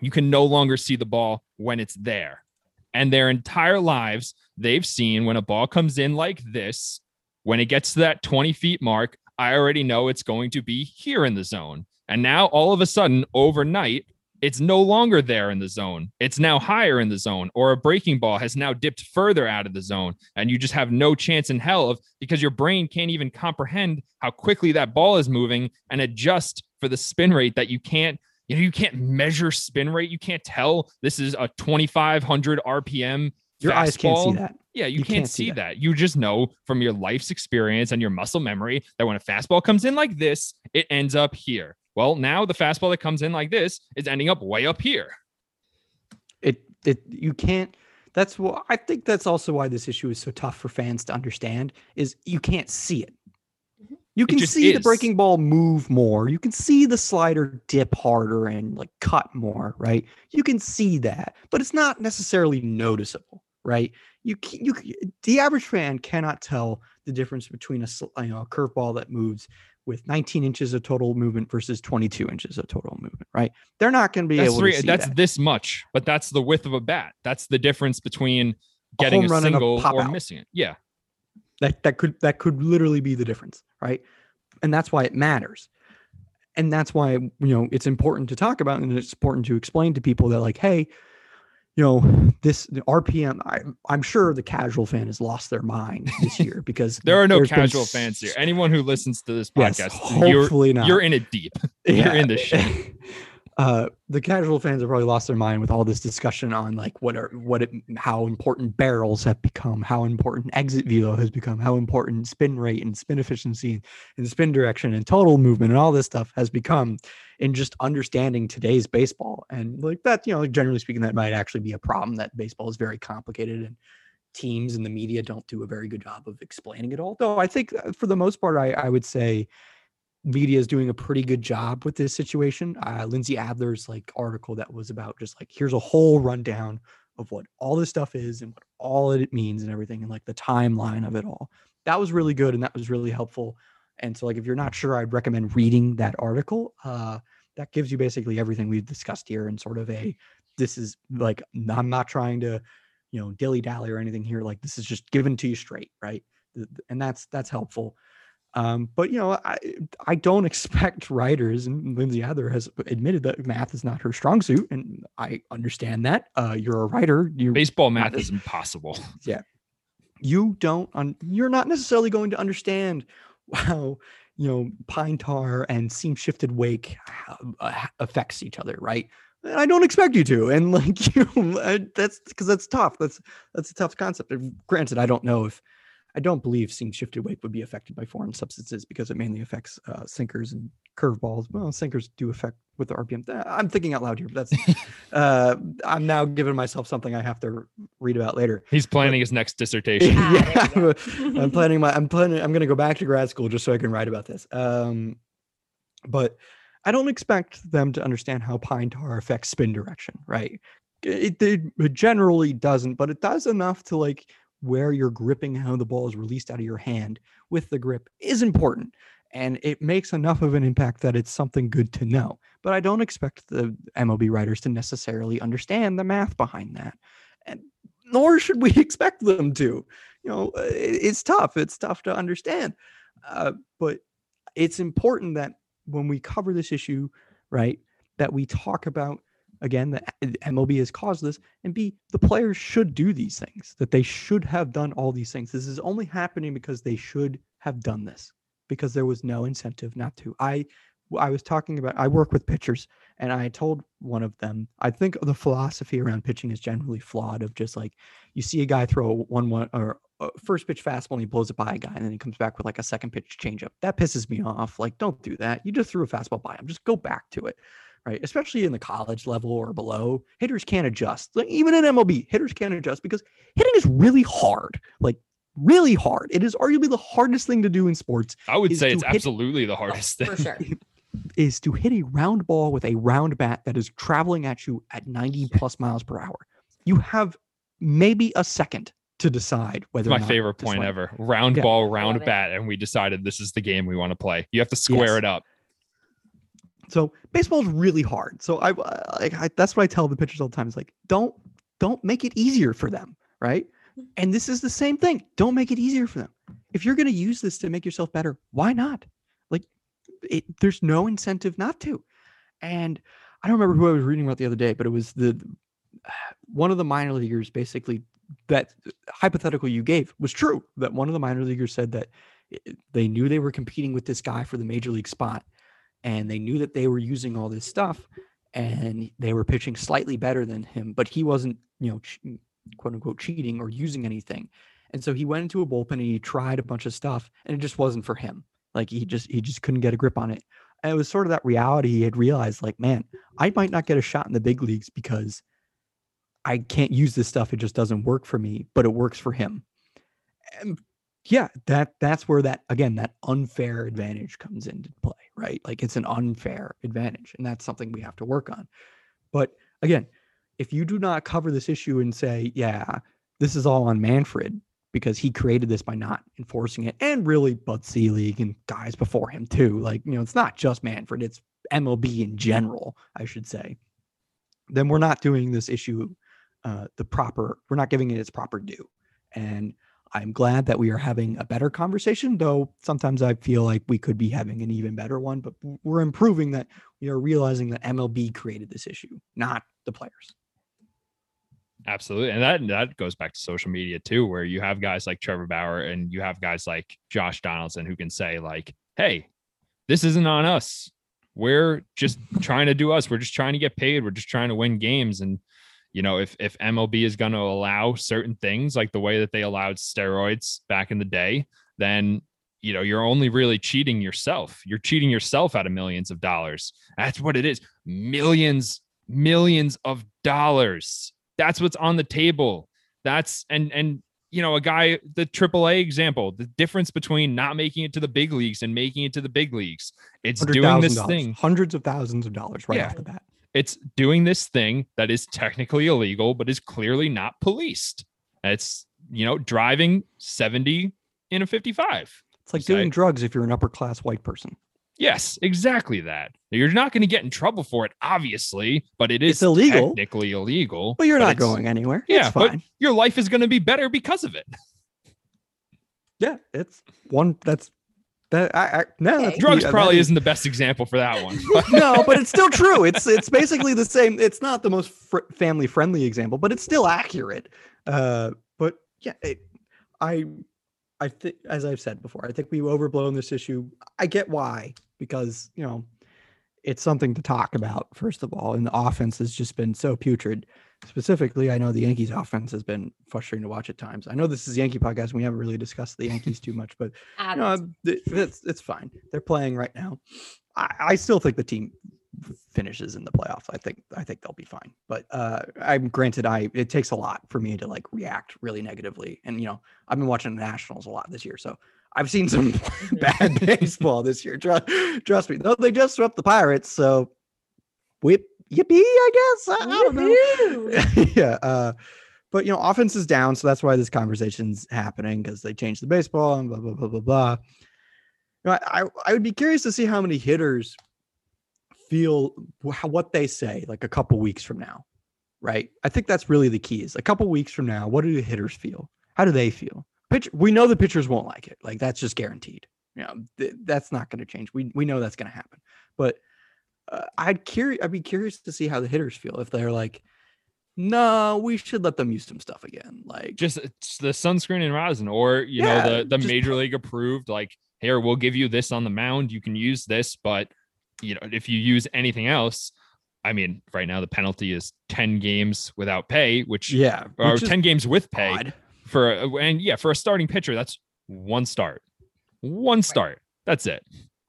You can no longer see the ball when it's there. And their entire lives they've seen when a ball comes in like this when it gets to that 20 feet mark i already know it's going to be here in the zone. And now all of a sudden overnight it's no longer there in the zone. It's now higher in the zone, or a breaking ball has now dipped further out of the zone, and you just have no chance in hell of because your brain can't even comprehend how quickly that ball is moving and adjust for the spin rate that you can't. You know, you can't measure spin rate. You can't tell this is a 2,500 RPM. Your eyes can't see fastball. that. Yeah, you, You can't, can't see see that. that. You just know from your life's experience and your muscle memory that when a fastball comes in like this, it ends up here. Well, now the fastball that comes in like this is ending up way up here. It it you can't. That's what I think. That's also why this issue is so tough for fans to understand. Is you can't see it. Mhm. You can just see the breaking ball move more. You can see the slider dip harder and like cut more. Right. You can see that, but it's not necessarily noticeable. right? You c- you the average fan cannot tell the difference between a you know a curveball that moves with 19 inches of total movement versus 22 inches of total movement, right? They're not going to be That's able three. to see That's that. this much, but that's the width of a bat. That's the difference between getting a, home run and a single pop or out. missing it. Yeah. that that could that could literally be the difference right and that's why it matters and that's why you know it's important to talk about and it's important to explain to people that like hey you know this the rpm I, i'm sure the casual fan has lost their mind this year because There are no there's been casual fans here. Anyone who listens to this yes, podcast, you're hopefully not you're in it deep. You're in the shit. uh the casual fans have probably lost their mind with all this discussion on like what are what it how important barrels have become how important exit velo has become how important spin rate and spin efficiency and spin direction and total movement and all this stuff has become in just understanding today's baseball. And like that you know generally speaking that might actually be a problem that baseball is very complicated and teams and the media don't do a very good job of explaining it all. Though i think uh, for the most part i, I would say media is doing a pretty good job with this situation. Uh, Lindsey Adler's like article that was about just like here's a whole rundown of what all this stuff is and what all it means and everything and like the timeline of it all. That was really good and that was really helpful. And so like if you're not sure, I'd recommend reading that article. Uh, that gives you basically everything we've discussed here and sort of a this is like I'm not trying to you know dilly dally or anything here. Like this is just given to you straight, right? And that's that's helpful. Um, but you know, I I don't expect writers, and Lindsey Adler has admitted that math is not her strong suit, and I understand that. Uh, you're a writer, you Baseball math is impossible. Yeah, you don't un- you're not necessarily going to understand how you know pine tar and seam shifted wake uh, affects each other, right? I don't expect you to, and like you, I- that's because that's tough. That's that's a tough concept. And Granted, I don't know if I don't believe seam shifted wake would be affected by foreign substances because it mainly affects uh, sinkers and curveballs. Well, sinkers do affect with the RPM. I'm thinking out loud here, but that's uh, I'm now giving myself something I have to read about later. He's planning his next dissertation. Ah, there we yeah, I'm planning my I'm planning I'm gonna go back to grad school just so I can write about this. Um, but I don't expect them to understand how pine tar affects spin direction, right? It, it, it generally doesn't, but it does enough to like where you're gripping how the ball is released out of your hand with the grip is important. And it makes enough of an impact that it's something good to know. But I don't expect the MLB writers to necessarily understand the math behind that. And nor should we expect them to. You know, uh, it's tough. It's tough to understand. Uh, but it's important that when we cover this issue, right, that we talk about again that eh, MLB has caused this, and B, the players should do these things, that they should have done all these things. This is only happening because they should have done this, because there was no incentive not to. I I was talking about I work with pitchers and I told one of them, I think the philosophy around pitching is generally flawed of just like you see a guy throw one one or first pitch fastball and he blows it by a guy and then he comes back with like a second pitch changeup. That pisses me off. Like, don't do that. You just threw a fastball by him. Just go back to it. Right. Especially in the college level or below. Hitters can't adjust. Like even in MLB, hitters can't adjust because hitting is really hard. Like really hard. It is arguably the hardest thing to do in sports I would say it's hit- absolutely the oh, hardest thing. for sure. is to hit a round ball with a round bat that is traveling at you at 90 plus miles per hour. You have maybe a second to decide whether my or not favorite point swing. ever. Round Yeah. ball, round bat, and we decided this is the game we want to play. You have to square Yes. it up. So baseball is really hard. So I, I like I, that's what I tell the pitchers all the time. Is like don't don't make it easier for them, right? Mm-hmm. And this is the same thing. Don't make it easier for them. If you're going to use this to make yourself better, why not? Like it, there's no incentive not to. And I don't remember who I was reading about the other day, but it was the one of the minor leaguers basically that hypothetical you gave was true. That one of the minor leaguers said that eh, they knew they were competing with this guy for the major league spot and they knew that they were using all this stuff and they were pitching slightly better than him, but he wasn't, you know, ch- mm, quote unquote cheating or using anything. And so he went into a bullpen and he tried a bunch of stuff and it just wasn't for him. Like he just he just couldn't get a grip on it. And it was sort of that reality he had realized like, man, I might not get a shot in the big leagues because I can't use this stuff. It just doesn't work for me, but it works for him. And yeah, that that's where that again, that unfair advantage comes into play, right? Like it's an unfair advantage, and that's something we have to work on. But again, if you do not cover this issue and say, yeah, this is all on Manfred because he created this by not enforcing it, and really Bud Selig and guys before him too. Like you know, it's not just Manfred; it's MLB in general, I should say. Then we're not doing this issue uh, the proper. We're not giving it its proper due, and I'm glad that we are having a better conversation. Though sometimes I feel like we could be having an even better one, but we're improving that. We are realizing that MLB created this issue, not the players. Absolutely. And that that goes back to social media too, where you have guys like Trevor Bauer and you have guys like Josh Donaldson who can say, like, hey, this isn't on us. We're just trying to do us. We're just trying to get paid. We're just trying to win games. And you know, if if MLB is going to allow certain things like the way that they allowed steroids back in the day, then you know, you're only really cheating yourself. You're cheating yourself out of millions of dollars. That's what it is. Millions, millions of dollars that's what's on the table. That's and and you know, a guy, the AAA example, the difference between not making it to the big leagues and making it to the big leagues. It's doing this thing, hundreds of thousands of dollars right Yeah. off the bat. It's doing this thing that is technically illegal, but is clearly not policed. It's, you know, driving 70 in a 55. It's like doing drugs if you're an upper class white person. Yes, exactly that. You're not going to get in trouble for it, obviously, but it is It's illegal. technically illegal. But you're not going anywhere. Yeah, it's but- fine. Your life is going to be better because of it. yeah, it's one that's that. I, I no, Okay. Drugs yeah, probably is- isn't the best example for that one. no, but it's still true. It's it's basically the same. It's not the most fr- family friendly example, but it's still accurate. Uh, but yeah, it, I I think as I've said before, I think we've overblown this issue. I get why because you know it's something to talk about first of all, and the offense has just been so putrid. Specifically, I know the Yankees offense has been frustrating to watch at times. I know this is Yankee podcast, and we haven't really discussed the Yankees too much, but no, that's- th- it's it's fine. They're playing right now. I, I still think the team finishes in the playoffs. I think I think they'll be fine. But uh, I'm granted, I it takes a lot for me to like react really negatively. And you know, I've been watching the Nationals a lot this year, so I've seen some bad baseball this year. Trust, trust me. Though they just swept the Pirates, so whip yippee, I guess. I, I don't know yeah. Uh, but you know, offense is down, so that's why this conversation's happening because they changed the baseball and blah blah blah blah blah. You know, I, I would be curious to see how many hitters feel what they say like a couple weeks from now, right? I think that's really the key. Is a couple weeks from now, what do the hitters feel? How do they feel? Pitch. We know the pitchers won't like it. Like that's just guaranteed. You know, th- that's not going to change. We we know that's going to happen. But uh, I'd curious. I'd be curious to see how the hitters feel if they're like, no, we should let them use some stuff again. Like, just it's the sunscreen and rosin, or you Yeah, know, the the just major league approved, like, here, we'll give you this on the mound. You can use this, but you know, if you use anything else, I mean, right now the penalty is 10 games without pay, which yeah, or which is 10 games with pay odd. for a, and yeah, for a starting pitcher, that's one start. One start. That's it.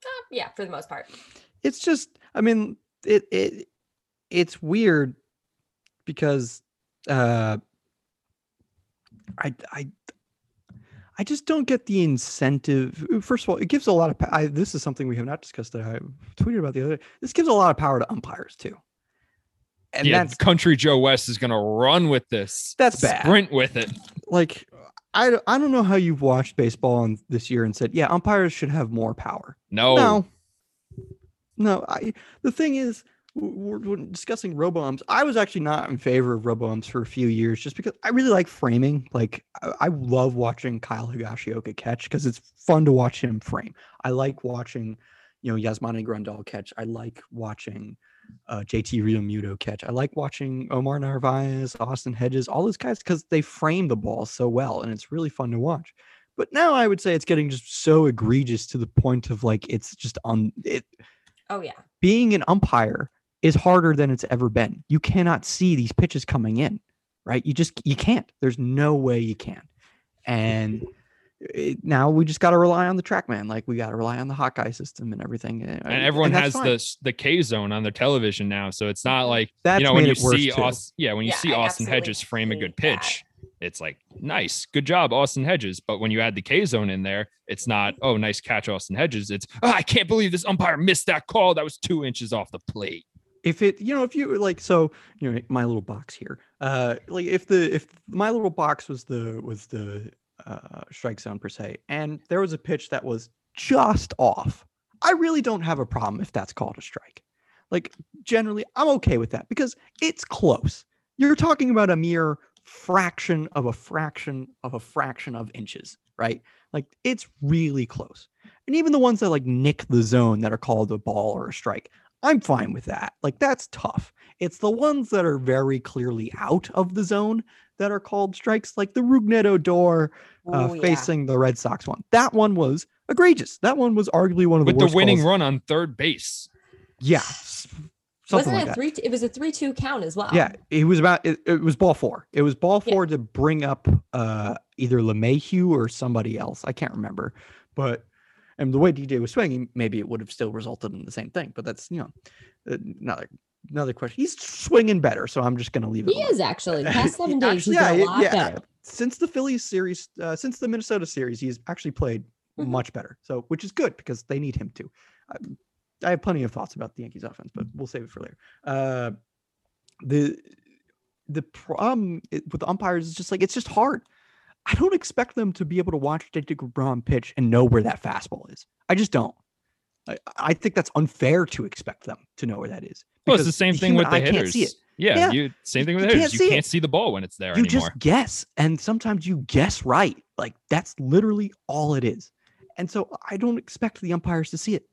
uh, yeah, for the most part. It's just, I mean, it it it's weird because uh, I I. I just don't get the incentive. First of all, it gives a lot of. I, this is something we have not discussed that I tweeted about the other day. This gives a lot of power to umpires too, and yeah, that's country Joe West is gonna run with this. That's bad. Sprint with it. like I I don't know how you've watched baseball on this year and said, yeah, umpires should have more power. No. No, no. I the thing is, we're, discussing robo-umps. I was actually not in favor of robo-umps for a few years, just because I really like framing. Like I, I love watching Kyle Higashioka catch because it's fun to watch him frame. I like watching, you know, Yasmani Grandal catch. I like watching. Uh, JT Realmuto catch. I like watching Omar Narvaez, Austin Hedges, all those guys because they frame the ball so well, and it's really fun to watch. But now I would say it's getting just so egregious to the point of like it's just on it Oh yeah. being an umpire is harder than it's ever been. You cannot see these pitches coming in, right? You just you can't. There's no way you can. And it, now we just got to rely on the trackman. Like we got to rely on the Hawkeye system and everything. And, and everyone that's has fine. the the K zone on their television now, so it's not like That's you know when you see too. Austin, yeah, when you Yeah, see I Austin Hedges frame a good pitch. that. It's like nice, good job, Austin Hedges. But when you add the K zone in there, it's not oh nice catch, Austin Hedges. It's oh, I can't believe this umpire missed that call. That was two inches off the plate. if it you know if you like so you know my little box here uh like if the if my little box was the was the uh strike zone per se and there was a pitch that was just off i really don't have a problem if that's called a strike like generally i'm okay with that because it's close you're talking about a mere fraction of a fraction of a fraction of inches right like it's really close and even the ones that like nick the zone that are called a ball or a strike I'm fine with that. Like that's tough. It's the ones that are very clearly out of the zone that are called strikes, like the Rougned Odor uh, Ooh, yeah. facing the Red Sox one. That one was egregious. That one was arguably one of the with the winning calls. run on third base. Yeah, something Wasn't like it that. three? It was a three-two count as well. Yeah, it was about it, it was ball four. It was ball Yeah. four to bring up uh either LeMahieu or somebody else. I can't remember. But and the way DJ was swinging, maybe it would have still resulted in the same thing. But that's you know uh, another another question. He's swinging better, so I'm just gonna leave it. he alone. is actually. The past seven days, Actually, yeah, lot yeah. better. Since the Phillies series, uh, since the Minnesota series, he's actually played Mhm. much better. So, which is good because they need him to. I, I have plenty of thoughts about the Yankees offense, but we'll save it for later. Uh, the the problem with the umpires is just like it's just hard. I don't expect them to be able to watch Jacob Degrom pitch and know where that fastball is. I just don't. I, I think that's unfair to expect them to know where that is. Well, it's the same thing with the hitters. Can't see it. Yeah, Yeah. you same thing with You the can't hitters. You can't it. see the ball when it's there you anymore. just guess and sometimes you guess right like that's literally all it is and so i don't expect the umpires to see it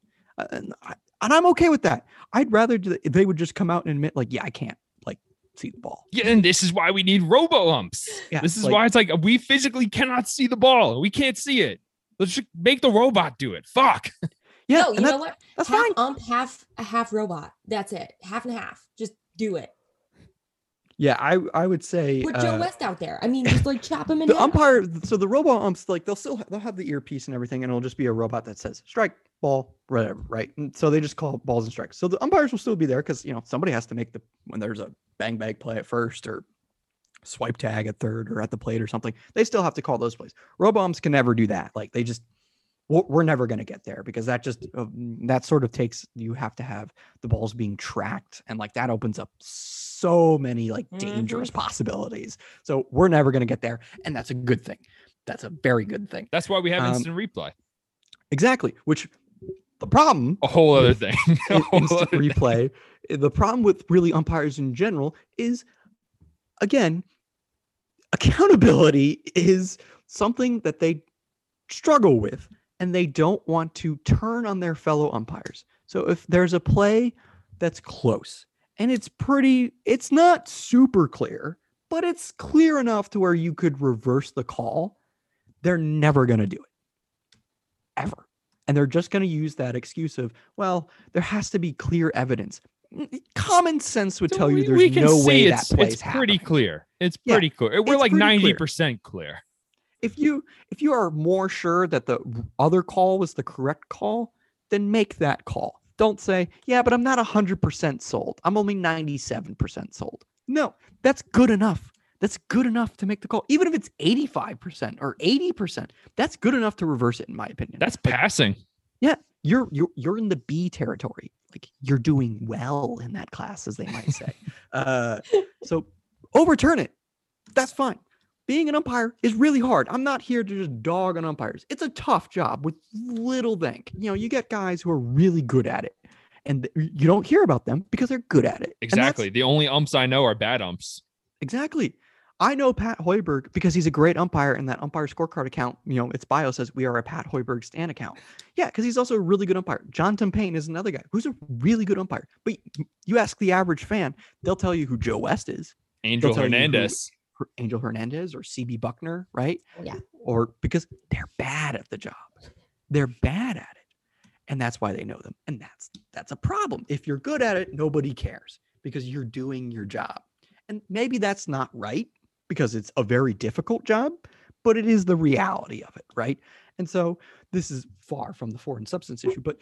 and, I, and i'm okay with that i'd rather do- they would just come out and admit like yeah i can't like see the ball Yeah, and this is why we need robo umps. yeah this is like, why it's like we physically cannot see the ball. We can't see it. Let's just make the robot do it. Fuck. yeah no, you and know that- what? that's half fine ump, half a half robot. That's it. Half and half. Just do it. yeah i i would say Put Joe uh, West out there. I mean, just like chop him in the half. umpire so the robot umps like they'll still they'll have the earpiece and everything and it'll just be a robot that says strike ball whatever right and so they just call balls and strikes. So the umpires will still be there because you know somebody has to make the when there's a bang bang play at first or swipe tag at third or at the plate or something they still have to call those plays. Robots can never do that. Like they just we're never going to get there because that just uh, that sort of takes you have to have the balls being tracked and like that opens up so many like dangerous possibilities. So we're never going to get there and that's a good thing. That's a very good thing. That's why we have Um, instant replay. exactly which the problem A whole other thing. Whole instant other replay eh, the problem with really umpires in general is again accountability is something that they struggle with and they don't want to turn on their fellow umpires. So if there's a play that's close and it's pretty it's not super clear but it's clear enough to where you could reverse the call they're never going to do it. Ever and they're just going to use that excuse of well there has to be clear evidence. Common sense would So tell you there's we no way it's, that it's pretty clear. It's Yeah, pretty clear. We're like ninety percent clear. if you if you are more sure that the other call was the correct call then make that call. Don't say yeah but i'm not 100% sold. I'm only 97% sold. No that's good enough that's good enough to make the call even if it's 85% or 80% that's good enough to reverse it in my opinion That's Like, passing. Yeah. You're you're you're in the B territory. Like you're doing well in that class, as they might say. uh, so overturn it. That's fine. Being an umpire is really hard. I'm not here to just dog on umpires. It's a tough job with little thank. You know, you get guys who are really good at it, and th- you don't hear about them because they're good at it. Exactly. The only umps I know are bad umps. Exactly. I know Pat Hoberg because he's a great umpire, and that umpire scorecard account, you know, its bio says we are a Pat Hoberg Stan account. Yeah, because he's also a really good umpire. John Payne is another guy who's a really good umpire. But you ask the average fan, they'll tell you who Joe West is, Angel tell you who- Hernandez. Angel Hernandez, or CB Bucknor, right? Oh, yeah. Or because they're bad at the job. They're bad at it. And that's why they know them. And that's that's a problem. If you're good at it, nobody cares because you're doing your job. And maybe that's not right because it's a very difficult job, but it is the reality of it, right? And so this is far from the foreign substance issue, but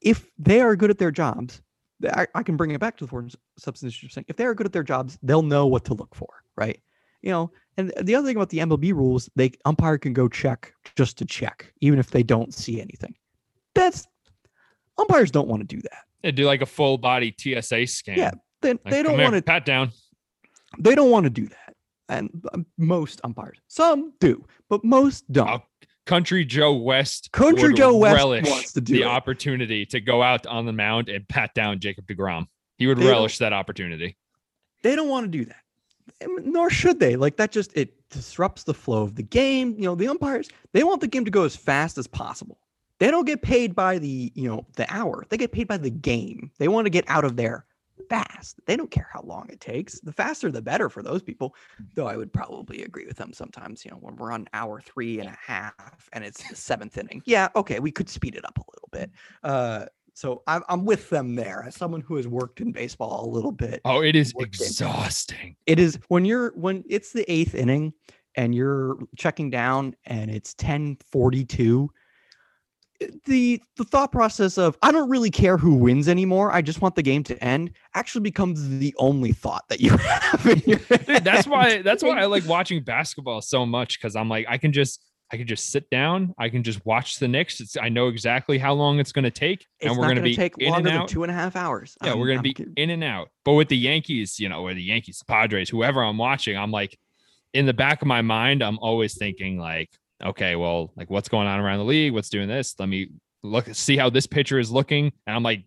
if they are good at their jobs, I, I can bring it back to the foreign substance issue saying if they are good at their jobs, they'll know what to look for, right? You know, and the other thing about the MLB rules, they umpire can go check just to check, even if they don't see anything. That's umpires don't want to do that. Yeah, do like a full body TSA scan. Yeah, they, Like, they don't want to pat down. they don't want to do that. And um, most umpires, some do, but most don't. Country Joe West. Country would Joe West relish wants to do the it. opportunity to go out on the mound and pat down Jacob DeGrom. He would They relish that opportunity. they don't want to do that nor should they like that just it disrupts the flow of the game you know the umpires they want the game to go as fast as possible they don't get paid by the you know the hour they get paid by the game they want to get out of there fast. They don't care how long it takes. The faster the better for those people though i would probably agree with them sometimes you know when we're on hour three and a half and it's the seventh inning. Yeah okay we could speed it up a little bit. Uh so I'm, I'm with them there. As someone who has worked in baseball a little bit Oh, it is exhausting. it is when you're when it's the eighth inning and you're checking down and it's 1042 the the thought process of i don't really care who wins anymore i just want the game to end actually becomes the only thought that you have in your Dude, that's why that's why I like watching basketball so much because I'm like I can just I can just sit down, I can just watch the Knicks. It's, I know exactly how long it's going to take, it's and we're going to be take in longer and than out. two and a half hours Yeah, I'm- we're going to be ki- in and out. But with the Yankees, you know, or the Yankees, the Padres, whoever I'm watching, I'm like, in the back of my mind, I'm always thinking like, okay, well, like what's going on around the league? What's doing this? Let me look, see how this pitcher is looking, and I'm like,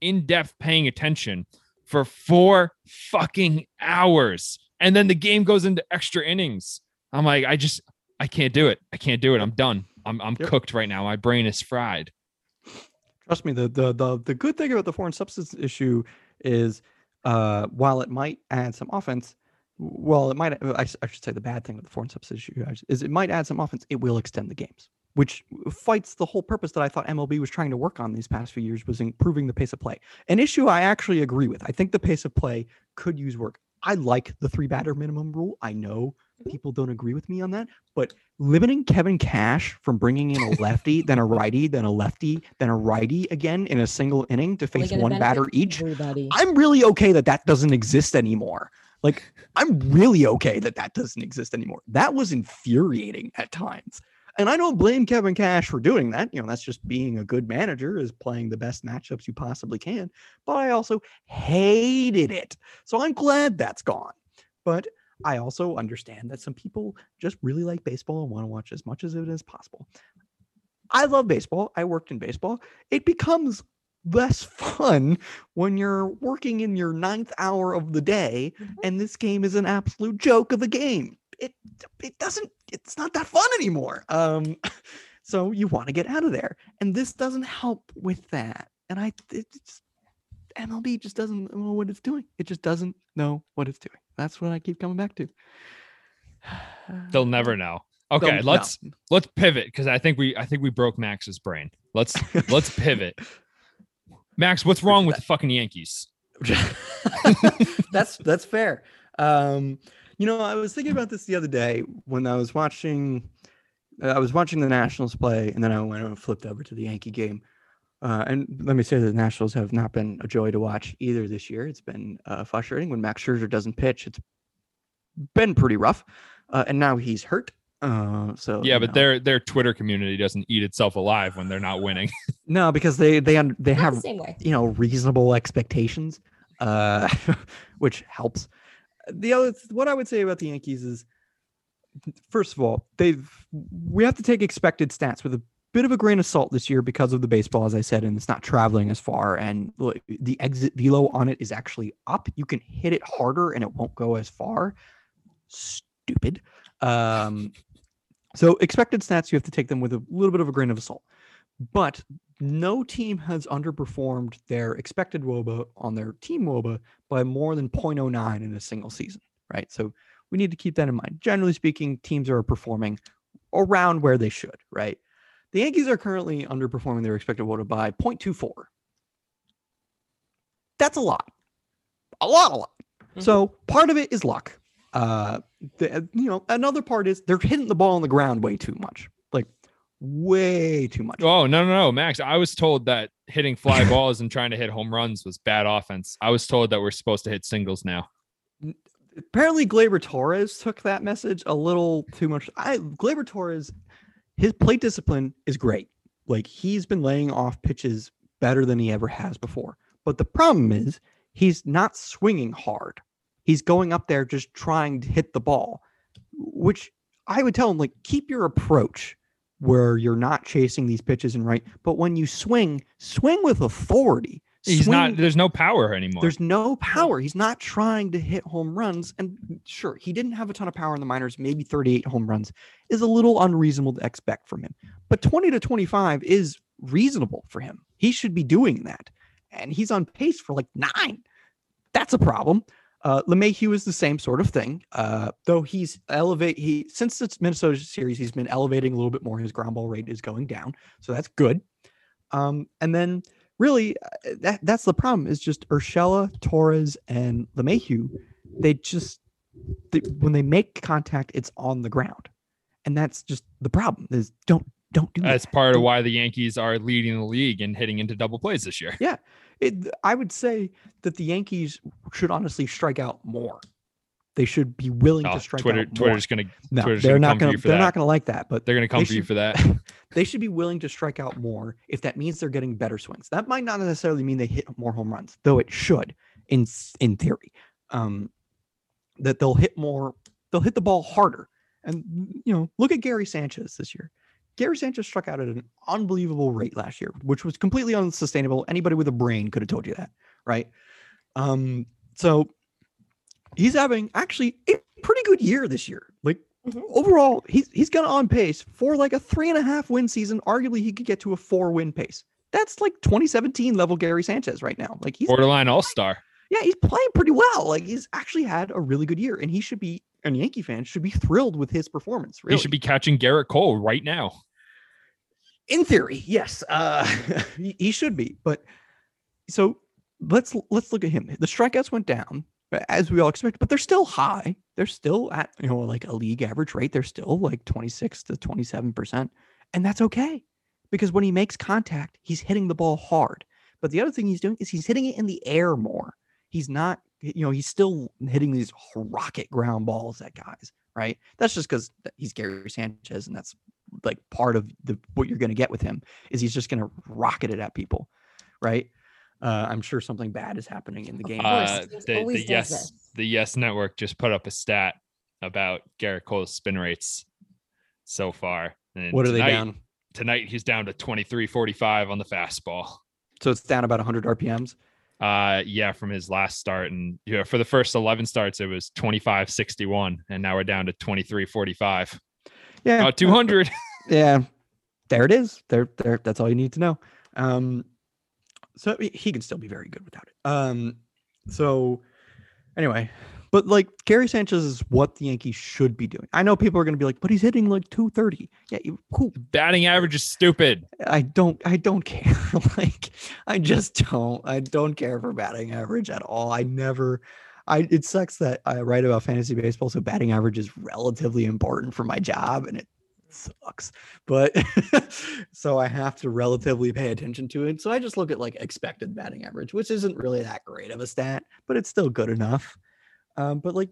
in depth paying attention for four fucking hours, and then the game goes into extra innings. I'm like, I just, I can't do it. I can't do it. I'm done. I'm, I'm Yep. cooked right now. My brain is fried. Trust me, the, the the the good thing about the foreign substance issue is, uh, while it might add some offense, well, it might. I should say the bad thing with the foreign guys, is it might add some offense. It will extend the games, which fights the whole purpose that I thought MLB was trying to work on these past few years was improving the pace of play. An issue I actually agree with. I think the pace of play could use work. I like the three batter minimum rule. I know Mhm. people don't agree with me on that, but limiting Kevin Cash from bringing in a lefty, then a righty, then a lefty, then a righty again in a single inning to face one batter each. Everybody. I'm really okay that that doesn't exist anymore. Like, I'm really okay that that doesn't exist anymore. That was infuriating at times. And I don't blame Kevin Cash for doing that. You know, that's just being a good manager, is playing the best matchups you possibly can. But I also hated it. So I'm glad that's gone. But I also understand that some people just really like baseball and want to watch as much of it as possible. I love baseball. I worked in baseball. It becomes less fun when you're working in your ninth hour of the day Mhm. and this game is an absolute joke of a game. It it doesn't it's not that fun anymore. Um so you want to get out of there. And this doesn't help with that. And I it just MLB just doesn't know what it's doing. It just doesn't know what it's doing. That's what I keep coming back to. They'll never know. They'll- Okay, let's let's pivot because I think we I think we broke Max's brain. Let's let's pivot. Max, what's wrong with the fucking Yankees? that's that's fair. Um, you know, I was thinking about this the other day when I was watching. uh, I was watching the Nationals play, and then I went and flipped over to the Yankee game. Uh, and let me say that the Nationals have not been a joy to watch either this year. It's been uh, frustrating when Max Scherzer doesn't pitch. It's been pretty rough, uh, and now he's hurt. Uh, so Yeah, but know. their their Twitter community doesn't eat itself alive when they're not winning. no because they they they have the you know reasonable expectations uh which helps. The other what i would say about the yankees is first of all they've we have to take expected stats with a bit of a grain of salt this year because of the baseball as i said and it's not traveling as far. And the exit velo on it is actually up. You can hit it harder and it won't go as far. Stupid. Um so expected stats you have to take them with a little bit of a grain of salt. But no team has underperformed their expected woba on their team woba by more than 0.09 in a single season right? So we need to keep that in mind. Generally speaking teams are performing around where they should right? The yankees are currently underperforming their expected woba by 0.24 that's a lot. A lot a lot. So part of it is luck. Uh the, uh, you know another part is they're hitting the ball on the ground way too much like way too much oh no no no, Max! I was told that hitting fly balls and trying to hit home runs was bad offense. I was told that we're supposed to hit singles now. apparently Gleyber Torres took that message a little too much. I Gleyber Torres, his plate discipline is great. Like he's been laying off pitches better than he ever has before. But the problem is he's not swinging hard. He's going up there just trying to hit the ball, which I would tell him like keep your approach where you're not chasing these pitches and right, but when you swing, swing with authority. He's Swing- not. There's no power anymore. there's no power. He's not trying to hit home runs. And sure, he didn't have a ton of power in the minors. Maybe 38 home runs is a little unreasonable to expect from him. But 20 to 25 is reasonable for him. He should be doing that. And he's on pace for like nine. That's a problem. Uh, LeMahieu is the same sort of thing. Uh, though he's elevate he since the Minnesota series, he's been elevating a little bit more. His ground ball rate is going down, so that's good. Um, and then really uh, that that's the problem is just Urshela, Torres, and LeMahieu. They just they, when they make contact, it's on the ground, and that's just the problem. Is don't don't do that. That's that. part of why the Yankees are leading the league and hitting into double plays this year. It, I would say that the Yankees should honestly strike out more. They should be willing Oh, to strike Twitter, out more. Twitter's gonna no, Twitter's they're gonna not going to. They're that. not going to like that. But they're gonna come They for you for that. they should be willing to strike out more if that means they're getting better swings. That might not necessarily mean they hit more home runs, though it should in in theory. Um, that they'll hit more, they'll hit the ball harder. And you know, look at Gary Sanchez this year. Gary Sanchez struck out at an unbelievable rate last year, which was completely unsustainable. Anybody with a brain could have told you that, right? Um, so he's having actually a pretty good year this year. Like Mhm. overall, he's he's gonna on pace for like a three and a half win season. Arguably, he could get to a four win pace. That's like 2017 level Gary Sanchez right now. Like he's Borderline All Star. Yeah, he's playing pretty well. Like he's actually had a really good year, and he should be. And Yankee fans should be thrilled with his performance. Really, He should be catching Gerrit Cole right now. in theory, yes, uh, he, should be. But so let's let's look at him. The strikeouts went down as we all expected, but they're still high. They're still at you know like a league average rate. They're still like twenty six to twenty seven percent, and that's okay because when he makes contact, he's hitting the ball hard. But the other thing he's doing is he's hitting it in the air more. He's not, you know, he's still hitting these rocket ground balls at guys, right? That's just because he's Gary Sanchez, and that's like part of the what you're going to get with him is he's just going to rocket it at people, right? Uh, I'm sure something bad is happening in the game. Uh, the, the yes this. the Yes Network just put up a stat about Gerrit Cole's spin rates so far. And what are they down? Tonight he's down to 23.45 on the fastball. So it's down about 100 RPMs. Uh yeah, from his last start. And yeah, for the first 11 starts, it was 25.61, and now we're down to 23.45. Yeah, About 200. yeah there it is there there that's all you need to know um so he can still be very good without it um so anyway but like Gary Sanchez is what the Yankees should be doing. I know people are going to be like, but he's hitting like 230. Yeah, you, cool. Batting average is stupid. I don't I don't care. like I just don't. I don't care for batting average at all. I never I it sucks that I write about fantasy baseball, so batting average is relatively important for my job and it sucks. But so I have to relatively pay attention to it. So I just look at like expected batting average, which isn't really that great of a stat, but it's still good enough. Um, but like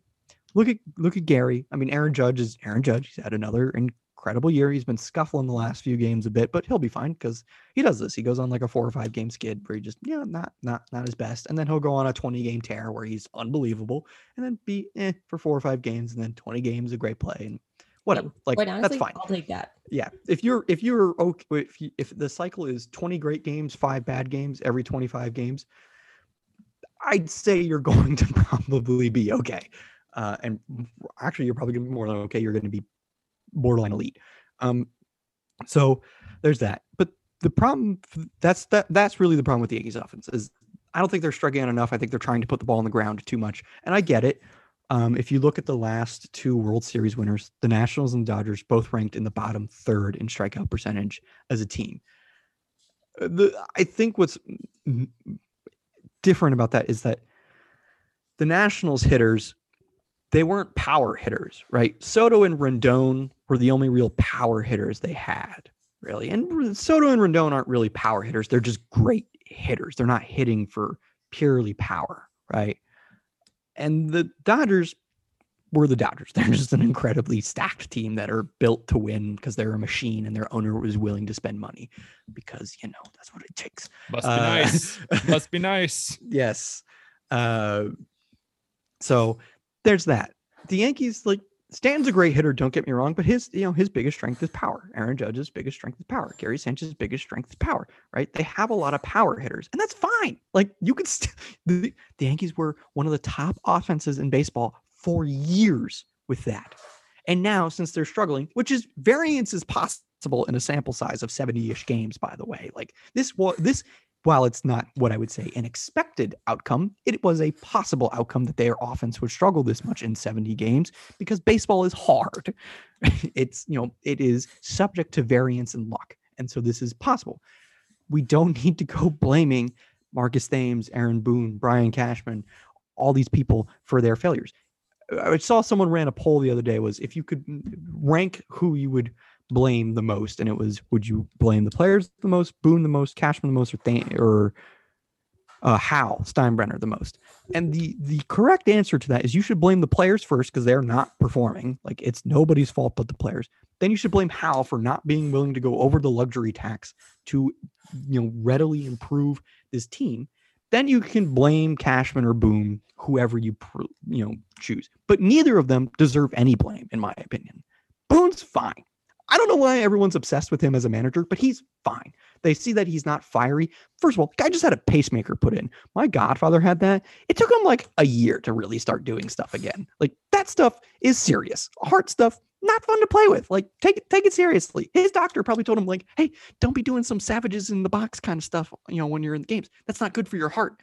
look at look at Gary. I mean, Aaron Judge is Aaron Judge. He's had another incredible year. He's been scuffling the last few games a bit, but he'll be fine because he does this. He goes on like a four or five game skid where he just yeah, not not not his best, and then he'll go on a twenty game tear where he's unbelievable, and then be eh for four or five games, and then twenty games a great play and whatever. Like Quite honestly, that's fine. I'll take that. Yeah, if you're if you're okay if you, if the cycle is twenty great games, five bad games every twenty five games, I'd say you're going to probably be okay. Uh, and actually, you're probably going to be more than okay. You're going to be borderline elite. Um, so there's that. But the problem that's that that's really the problem with the Yankees offense is I don't think they're out enough. I think they're trying to put the ball on the ground too much, and I get it. Um, if you look at the last two World Series winners, the Nationals and Dodgers both ranked in the bottom third in strikeout percentage as a team. Uh, The I think what's different about that is that the Nationals hitters they weren't power hitters, right? Soto and Rendon were the only real power hitters they had, really. And Soto and Rendon aren't really power hitters; they're just great hitters. They're not hitting for purely power, right? And the Dodgers, were the Dodgers. They're just an incredibly stacked team that are built to win because they're a machine and their owner was willing to spend money because you know that's what it takes. Must be Uh, nice. Must be nice. yes. Uh, so there's that. The Yankees, like Stanton's a great hitter, don't get me wrong, but his, you know, his biggest strength is power. Aaron Judge's biggest strength is power. Gary Sanchez's biggest strength is power, right? They have a lot of power hitters, and that's fine. Like you could st- the, the Yankees were one of the top offenses in baseball for years with that. And now, since they're struggling, which is variance is possible in a sample size of 70-ish games, by the way. Like this was this while it's not what I would say an expected outcome, it was a possible outcome that their offense would struggle this much in 70 games because baseball is hard. it's, you know, it is subject to variance and luck. And so this is possible. We don't need to go blaming Marcus Thames, Aaron Boone, Brian Cashman, all these people for their failures. I saw someone ran a poll the other day was if you could rank who you would blame the most, and it was would you blame the players the most, Boone the most, Cashman the most, or Th- or uh, Hal Steinbrenner the most? And the the correct answer to that is you should blame the players first because they're not performing. Like it's nobody's fault but the players. Then you should blame Hal for not being willing to go over the luxury tax to you know readily improve this team. Then you can blame Cashman or Boone, whoever you you know choose. But neither of them deserve any blame, in my opinion. Boone's fine. I don't know why everyone's obsessed with him as a manager, but he's fine. They see that he's not fiery. First of all, guy just had a pacemaker put in. My godfather had that. It took him like a year to really start doing stuff again. Like that stuff is serious. Heart stuff, not fun to play with. Like take it, take it seriously. His doctor probably told him like, "Hey, don't be doing some savages in the box kind of stuff, you know, when you're in the games. That's not good for your heart."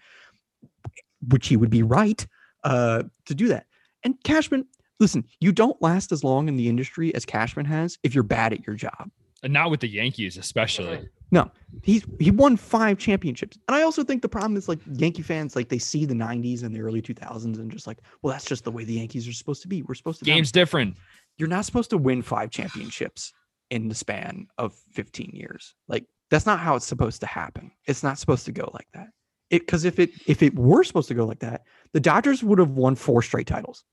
Which he would be right uh to do that. And Cashman, listen, you don't last as long in the industry as Cashman has if you're bad at your job. And not with the Yankees, especially. No, he's he won five championships, and I also think the problem is like Yankee fans like they see the '90s and the early 2000s and just like, well, that's just the way the Yankees are supposed to be. We're supposed to dominate." Game's different. You're not supposed to win five championships in the span of 15 years. Like that's not how it's supposed to happen. It's not supposed to go like that. It because if it if it were supposed to go like that, the Dodgers would have won four straight titles.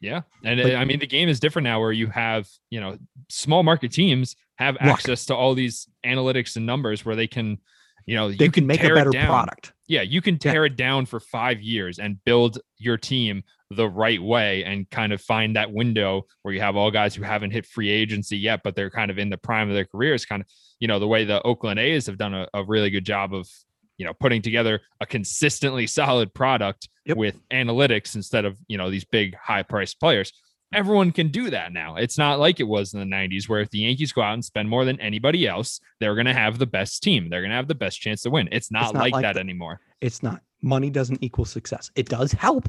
Yeah. And Like- uh, I mean, the game is different now where you have, you know, small market teams have Luck. access to all these analytics and numbers where they can, you know, They you can make a better product. Yeah. You can Yeah. tear it down for five years and build your team the right way and kind of find that window where you have all guys who haven't hit free agency yet, but they're kind of in the prime of their careers, kind of, you know, the way the Oakland A's have done a, a really good job of, you know, putting together a consistently solid product Yep. with analytics instead of, you know, these big high priced players. Everyone can do that now. It's not like it was in the 90s where if the Yankees go out and spend more than anybody else, they're going to have the best team. They're going to have the best chance to win. It's not, not like, like that that. anymore. It's not. Money doesn't equal success. It does help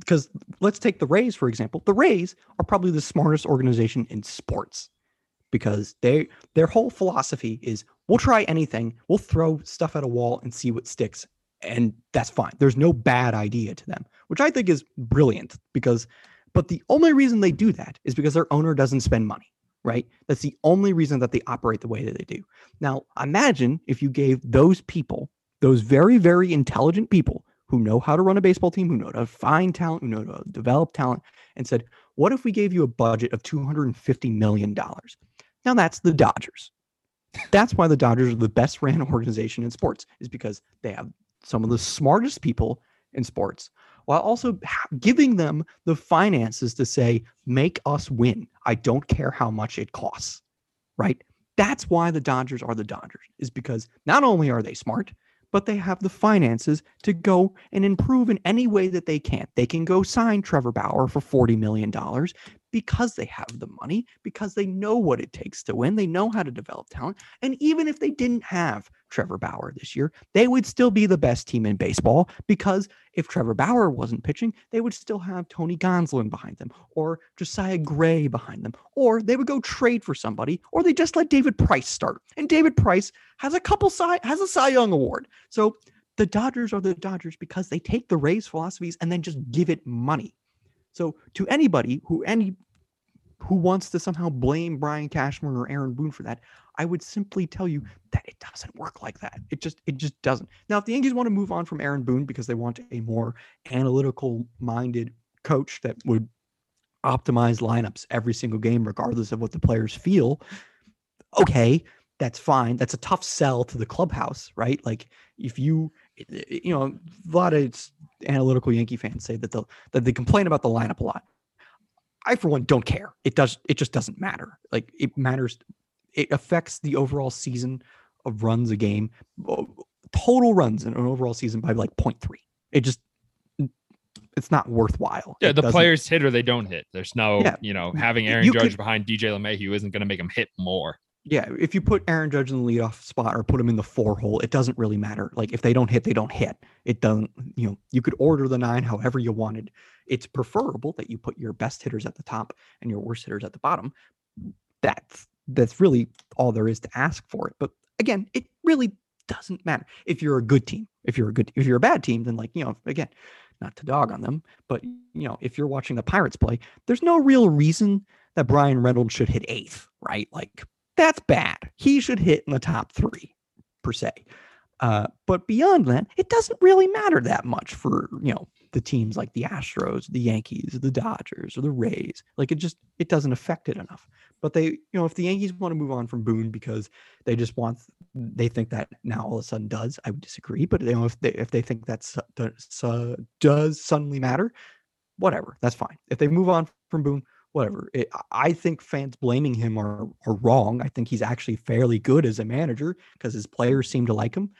because let's take the Rays for example. The Rays are probably the smartest organization in sports because they their whole philosophy is we'll try anything, we'll throw stuff at a wall and see what sticks and that's fine. There's no bad idea to them, which I think is brilliant because but the only reason they do that is because their owner doesn't spend money, right? That's the only reason that they operate the way that they do. Now, imagine if you gave those people those very, very intelligent people who know how to run a baseball team, who know to find talent, who know to develop talent, and said, What if we gave you a budget of $250 million? Now that's the Dodgers. That's why the Dodgers are the best ran organization in sports, is because they have some of the smartest people in sports while also giving them the finances to say, Make us win. I don't care how much it costs, right? That's why the Dodgers are the Dodgers, is because not only are they smart, but they have the finances to go and improve in any way that they can. They can go sign Trevor Bauer for $40 million because they have the money, because they know what it takes to win. They know how to develop talent. And even if they didn't have Trevor Bauer this year, they would still be the best team in baseball because if Trevor Bauer wasn't pitching, they would still have Tony Gonsolin behind them or Josiah Gray behind them, or they would go trade for somebody, or they just let David Price start. And David Price has a couple Cy, has a Cy Young award. So the Dodgers are the Dodgers because they take the Rays philosophies and then just give it money. So to anybody who any who wants to somehow blame Brian Cashman or Aaron Boone for that, I would simply tell you that it doesn't work like that. It just it just doesn't. Now, if the Yankees want to move on from Aaron Boone because they want a more analytical minded coach that would optimize lineups every single game, regardless of what the players feel, okay, that's fine. That's a tough sell to the clubhouse, right? Like if you, eh, eh, you know, a lot of analytical Yankee fans say that they that they complain about the lineup a lot. I, for one, don't care. It does. It just doesn't matter. Like it matters. It affects the overall season of runs a game, total runs in an overall season by like 0.3. It just it's not worthwhile. Yeah, It the doesn't- players hit or they don't hit. There's no, Yeah. you know, having Aaron You Judge could- behind DJ LeMahieu isn't going to make him hit more. Yeah, if you put Aaron Judge in the leadoff spot or put him in the four hole, it doesn't really matter. Like if they don't hit, they don't hit. It doesn't, you know, you could order the nine however you wanted. It's preferable that you put your best hitters at the top and your worst hitters at the bottom. That's that's really all there is to ask for it. But again, it really doesn't matter. If you're a good team, if you're a good if you're a bad team, then like, you know, again, not to dog on them, but you know, if you're watching the Pirates play, there's no real reason that Bryan Reynolds should hit eighth, right? Like that's bad. He should hit in the top three, per se. Uh, but beyond that, it doesn't really matter that much for you know the teams like the Astros, the Yankees, the Dodgers, or the Rays. Like it just it doesn't affect it enough. But they, you know, if the Yankees want to move on from Boone because they just want, they think that now all of a sudden does. I would disagree. But you know, if they if they think that's does, does suddenly matter, whatever, that's fine. If they move on from Boone, whatever. It, I think fans blaming him are are wrong. I think he's actually fairly good as a manager because his players seem to like him.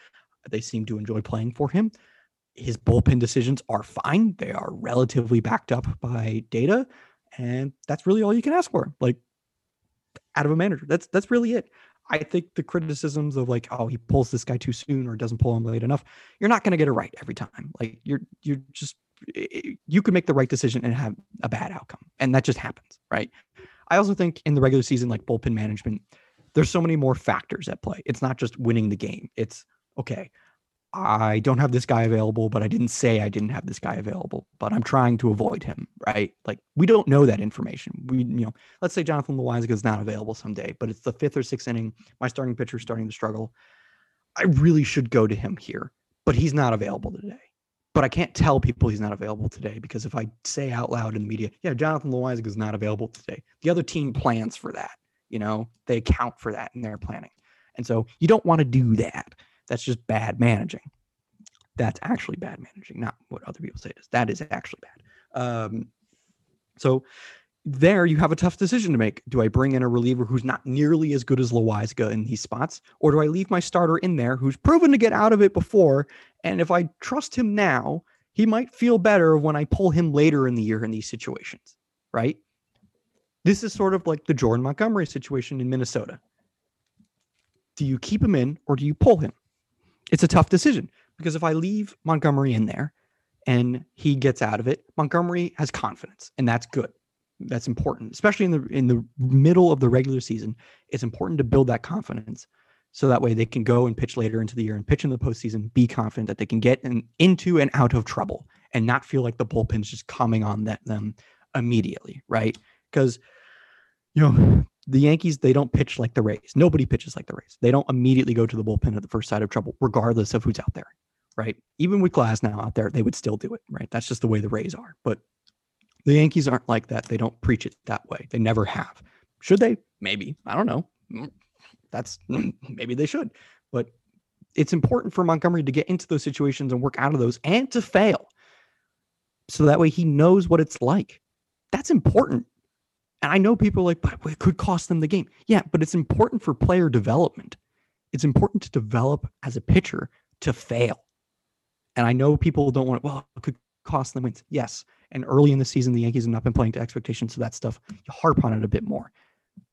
They seem to enjoy playing for him. His bullpen decisions are fine. They are relatively backed up by data, and that's really all you can ask for. Like out of a manager, that's that's really it. I think the criticisms of like, oh, he pulls this guy too soon or doesn't pull him late enough, you're not going to get it right every time. Like you're you're just you could make the right decision and have a bad outcome, and that just happens, right? I also think in the regular season, like bullpen management, there's so many more factors at play. It's not just winning the game. It's okay. I don't have this guy available, but I didn't say I didn't have this guy available, but I'm trying to avoid him, right? Like we don't know that information. We, you know, let's say Jonathan Loaisiga is not available someday, but it's the fifth or sixth inning. My starting pitcher is starting to struggle. I really should go to him here, but he's not available today. But I can't tell people he's not available today because if I say out loud in the media, yeah, Jonathan Loaisiga is not available today, the other team plans for that. You know, they account for that in their planning, and so you don't want to do that. That's just bad managing. That's actually bad managing, not what other people say it is. That is actually bad. Um, so there you have a tough decision to make. Do I bring in a reliever who's not nearly as good as Loaisiga in these spots, or do I leave my starter in there who's proven to get out of it before? And if I trust him now, he might feel better when I pull him later in the year in these situations, right? This is sort of like the Jordan Montgomery situation in Minnesota. Do you keep him in or do you pull him? It's a tough decision because if I leave Montgomery in there and he gets out of it, Montgomery has confidence and that's good. That's important, especially in the in the middle of the regular season. It's important to build that confidence so that way they can go and pitch later into the year and pitch in the postseason, be confident that they can get in, into and out of trouble and not feel like the bullpen's just coming on that, them immediately, right? Because you know the Yankees they don't pitch like the Rays. Nobody pitches like the Rays. They don't immediately go to the bullpen at the first sign of trouble, regardless of who's out there, right? Even with Glasnow out there, they would still do it, right? That's just the way the Rays are. But the Yankees aren't like that. They don't preach it that way. They never have. Should they? Maybe. I don't know. Mm, That's maybe they should. But it's important for Montgomery to get into those situations and work out of those and to fail. So that way he knows what it's like. That's important. And I know people like, but it could cost them the game. Yeah, but it's important for player development. It's important to develop as a pitcher to fail. And I know people don't want, well, it could cost them wins. Yes. And early in the season, the Yankees have not been playing to expectations. So that stuff, you harp on it a bit more.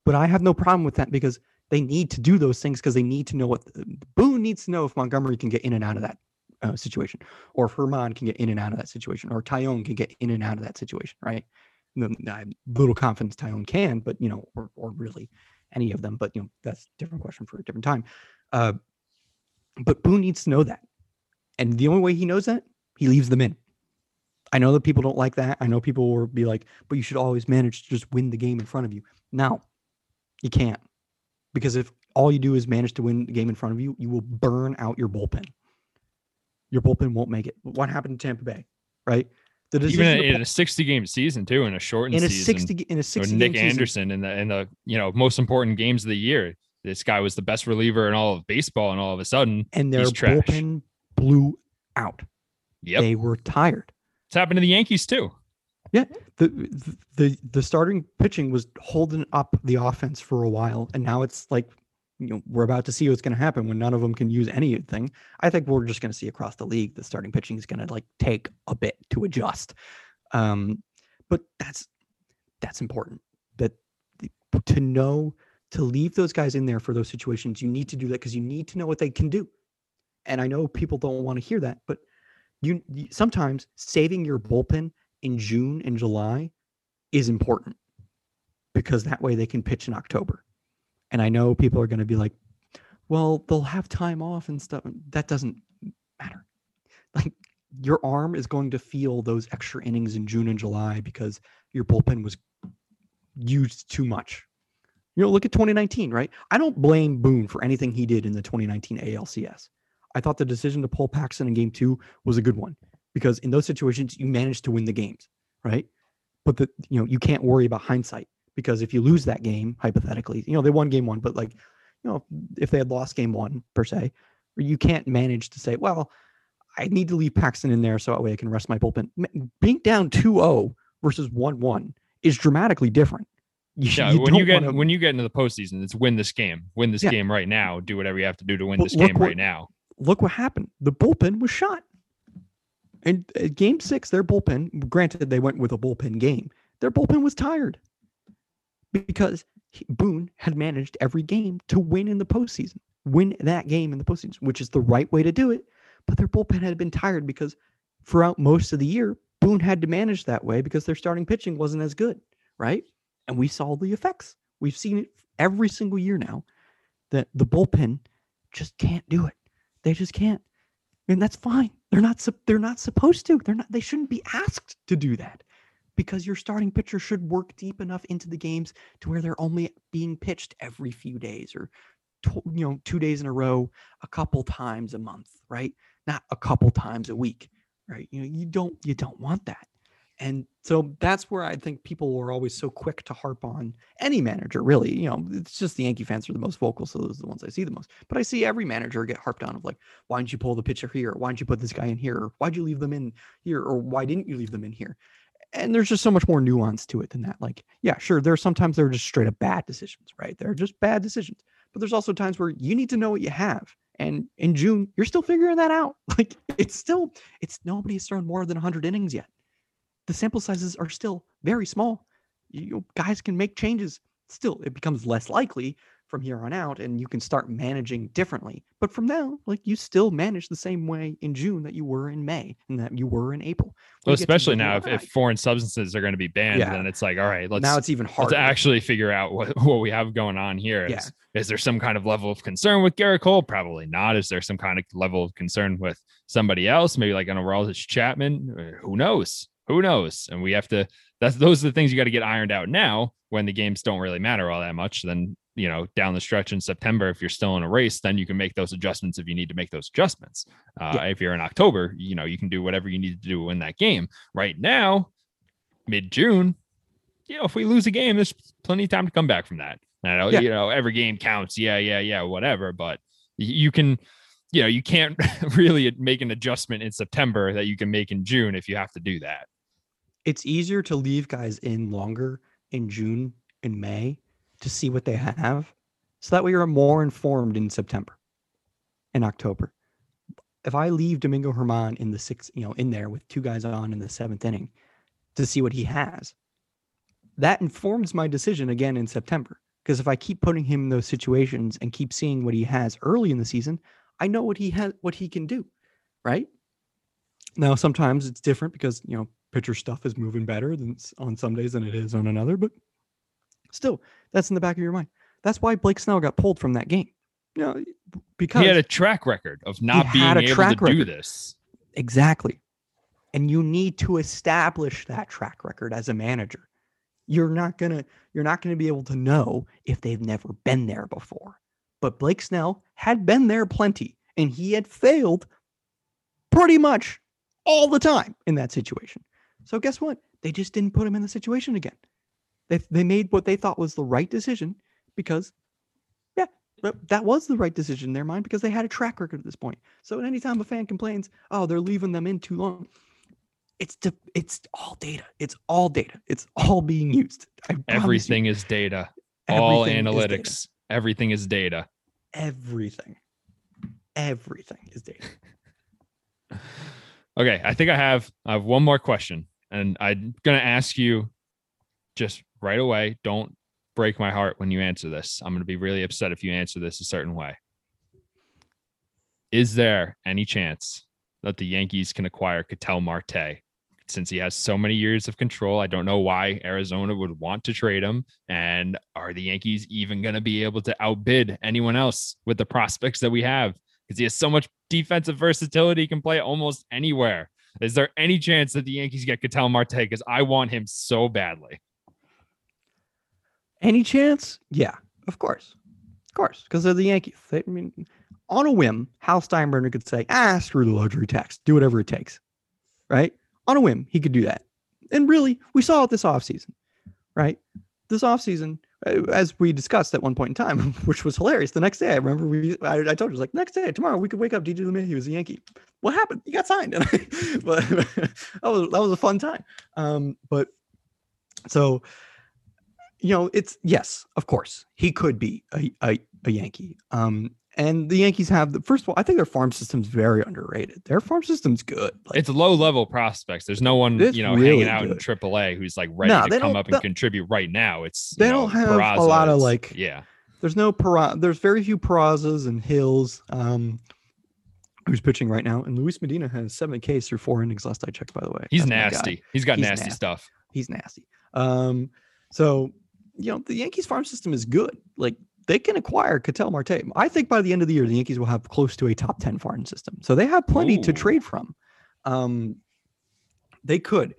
But I have no problem with that because they need to do those things because they need to know what Boone needs to know if Montgomery can get in and out of that uh, situation, or if German can get in and out of that situation, or Taillon can get in and out of that situation, right? I have little confidence Taillon can, but you know, or or really any of them, but you know, that's a different question for a different time. Uh, but Boone needs to know that, and the only way he knows that, he leaves them in. I know that people don't like that. I know people will be like, but you should always manage to just win the game in front of you. No, you can't. Because if all you do is manage to win the game in front of you, you will burn out your bullpen. Your bullpen won't make it. What happened in Tampa Bay, right? The decision Even to in a 60 game season too, in a shortened in a season. 60 in a 60 Nick game season, Anderson in the in the you know most important games of the year. This guy was the best reliever in all of baseball, and all of a sudden, and their bullpen blew out. yep, They were tired. It's happened to the Yankees too. Yeah, the- the the starting pitching was holding up the offense for a while and now it's like you know we're about to see what's going to happen when none of them can use anything. I think we're just going to see across the league the starting pitching is going to like take a bit to adjust. Um but that's that's important that to know to leave those guys in there for those situations you need to do that because you need to know what they can do. And i know people don't want to hear that but you, sometimes saving your bullpen in June and July is important because that way they can pitch in October. And I know people are going to be like, well, they'll have time off and stuff. That doesn't matter. Like your arm is going to feel those extra innings in June and July because your bullpen was used too much. You know, look at 2019, right? I don't blame Boone for anything he did in the 2019 ALCS. I thought the decision to pull Paxton in game two was a good one because in those situations you managed to win the games, right? But the you know you can't worry about hindsight because if you lose that game hypothetically, you know they won game one, but like you know if they had lost game one per se, you can't manage to say, well, I need to leave Paxton in there so that way I can rest my bullpen. Being down 2-0 versus 1-1 is dramatically different. You, Yeah, when you get wanna- when you get into the postseason, it's win this game, win this Yeah. game right now, do whatever you have to do to win But this game what- right now. Look what happened. The bullpen was shot. And uh, game six, their bullpen, granted, they went with a bullpen game, their bullpen was tired because Boone had managed every game to win in the postseason, win that game in the postseason, which is the right way to do it. But their bullpen had been tired because throughout most of the year, Boone had to manage that way because their starting pitching wasn't as good, right? And we saw the effects. We've seen it every single year now that the bullpen just can't do it. They just can't. And that's fine. They're not they're not supposed to. They're not they shouldn't be asked to do that. Because your starting pitcher should work deep enough into the games to where they're only being pitched every few days or you know, 2 days in a row, a couple times a month, right? Not a couple times a week, right? You know, you don't you don't want that. And so that's where I think people are always so quick to harp on any manager, really. You know, it's just the Yankee fans are the most vocal, so those are the ones I see the most. But I see every manager get harped on of like, why didn't you pull the pitcher here? Why didn't you put this guy in here? Or why'd you leave them in here? Or why didn't you leave them in here? And there's just so much more nuance to it than that. Like, yeah, sure, there are sometimes they're just straight up bad decisions, right? They're just bad decisions. But there's also times where you need to know what you have. And in June, you're still figuring that out. Like, it's still, it's nobody's thrown more than 100 innings yet the sample sizes are still very small. You guys can make changes. Still, it becomes less likely from here on out, and you can start managing differently. But from now, like you still manage the same way in June that you were in May and that you were in April. Well, When especially now if, if foreign substances are going to be banned, Yeah. then it's like, all right, let's now it's even let's actually figure out what, what we have going on here. Is, Yeah. is there some kind of level of concern with Gerrit Cole? Probably not. Is there some kind of level of concern with somebody else? Maybe like an Aroldis Chapman? Uh, Who knows? Who knows? And we have to. That's those are the things you got to get ironed out now when the games don't really matter all that much. Then you know down the stretch in September, if you're still in a race, then you can make those adjustments if you need to make those adjustments. Uh, Yeah. If you're in October, you know you can do whatever you need to do in that game. Right now, mid June, you know, if we lose a game, there's plenty of time to come back from that. I know, Yeah. you know, every game counts. Yeah, yeah, yeah, whatever. But you can, you know, you can't really make an adjustment in September that you can make in June if you have to do that. It's easier to leave guys in longer in June and May to see what they have. So that way you're more informed in September and October. If I leave Domingo German in the sixth, you know, in there with two guys on in the seventh inning to see what he has, that informs my decision again in September. Because if I keep putting him in those situations and keep seeing what he has early in the season, I know what he has, what he can do, right? Now, sometimes it's different because you know pitcher stuff is moving better than on some days than it is on another, but still, that's in the back of your mind. That's why Blake Snell got pulled from that game. You know, because He had a track record of not being able to track do this. exactly, and you need to establish that track record as a manager. You're not gonna you're not gonna be able to know if they've never been there before. But Blake Snell had been there plenty, and he had failed pretty much all the time in that situation. So guess what? They just didn't put him in the situation again. They they made what they thought was the right decision because yeah, that- was the right decision in their mind because they had a track record at this point. So anytime a fan complains, oh, they're leaving them in too long, it's de- it's all data. It's all data. It's all being used. You, Everything is data. All everything is data. analytics. Everything is data. Everything. Everything is data. Okay, I think I have I have one more question, and I'm gonna ask you just right away. Don't break my heart when you answer this. I'm gonna be really upset if you answer this a certain way. Is there any chance that the Yankees can acquire Ketel Marte? Since he has so many years of control, I don't know why Arizona would want to trade him. And are the Yankees even going to be able to outbid anyone else with the prospects that we have? Because he has so much defensive versatility, he can play almost anywhere. Is there any chance that the Yankees get Ketel Marte? Because I want him so badly. Any chance? Yeah, of course. Of course. Because they're the Yankees. They, I mean, on a whim, Hal Steinbrenner could say, ah, screw the luxury tax. Do whatever it takes. Right? On a whim, he could do that. And really, we saw it this offseason. Right? This offseason, as we discussed at one point in time, which was hilarious. The next day, I remember we I, I told you, was like, next day, tomorrow, we could wake up DJ LeMay. He was a Yankee. What happened? He got signed. And I, but that was that was a fun time. Um, but so you know, it's yes, of course, he could be a, a, a Yankee. Um, and the Yankees have the first of all, I think their farm system's very underrated. Their farm system's good. Like, It's low level prospects. There's no one, you know, really hanging out in good. AAA who's like ready No, to come up and contribute right now. It's they know, don't have a lot of, Peraza, like, yeah. there's no para, there's very few Perazas and Hills. Um, who's pitching right now? And Luis Medina has seven Ks through four innings last I checked. By the way, He's That's nasty. He's got He's nasty nasty. stuff. he's nasty. Um, so you know the Yankees farm system is good. Like they can acquire Ketel Marte. I think by the end of the year, the Yankees will have close to a top ten farm system. So they have plenty to trade from. Um, they could.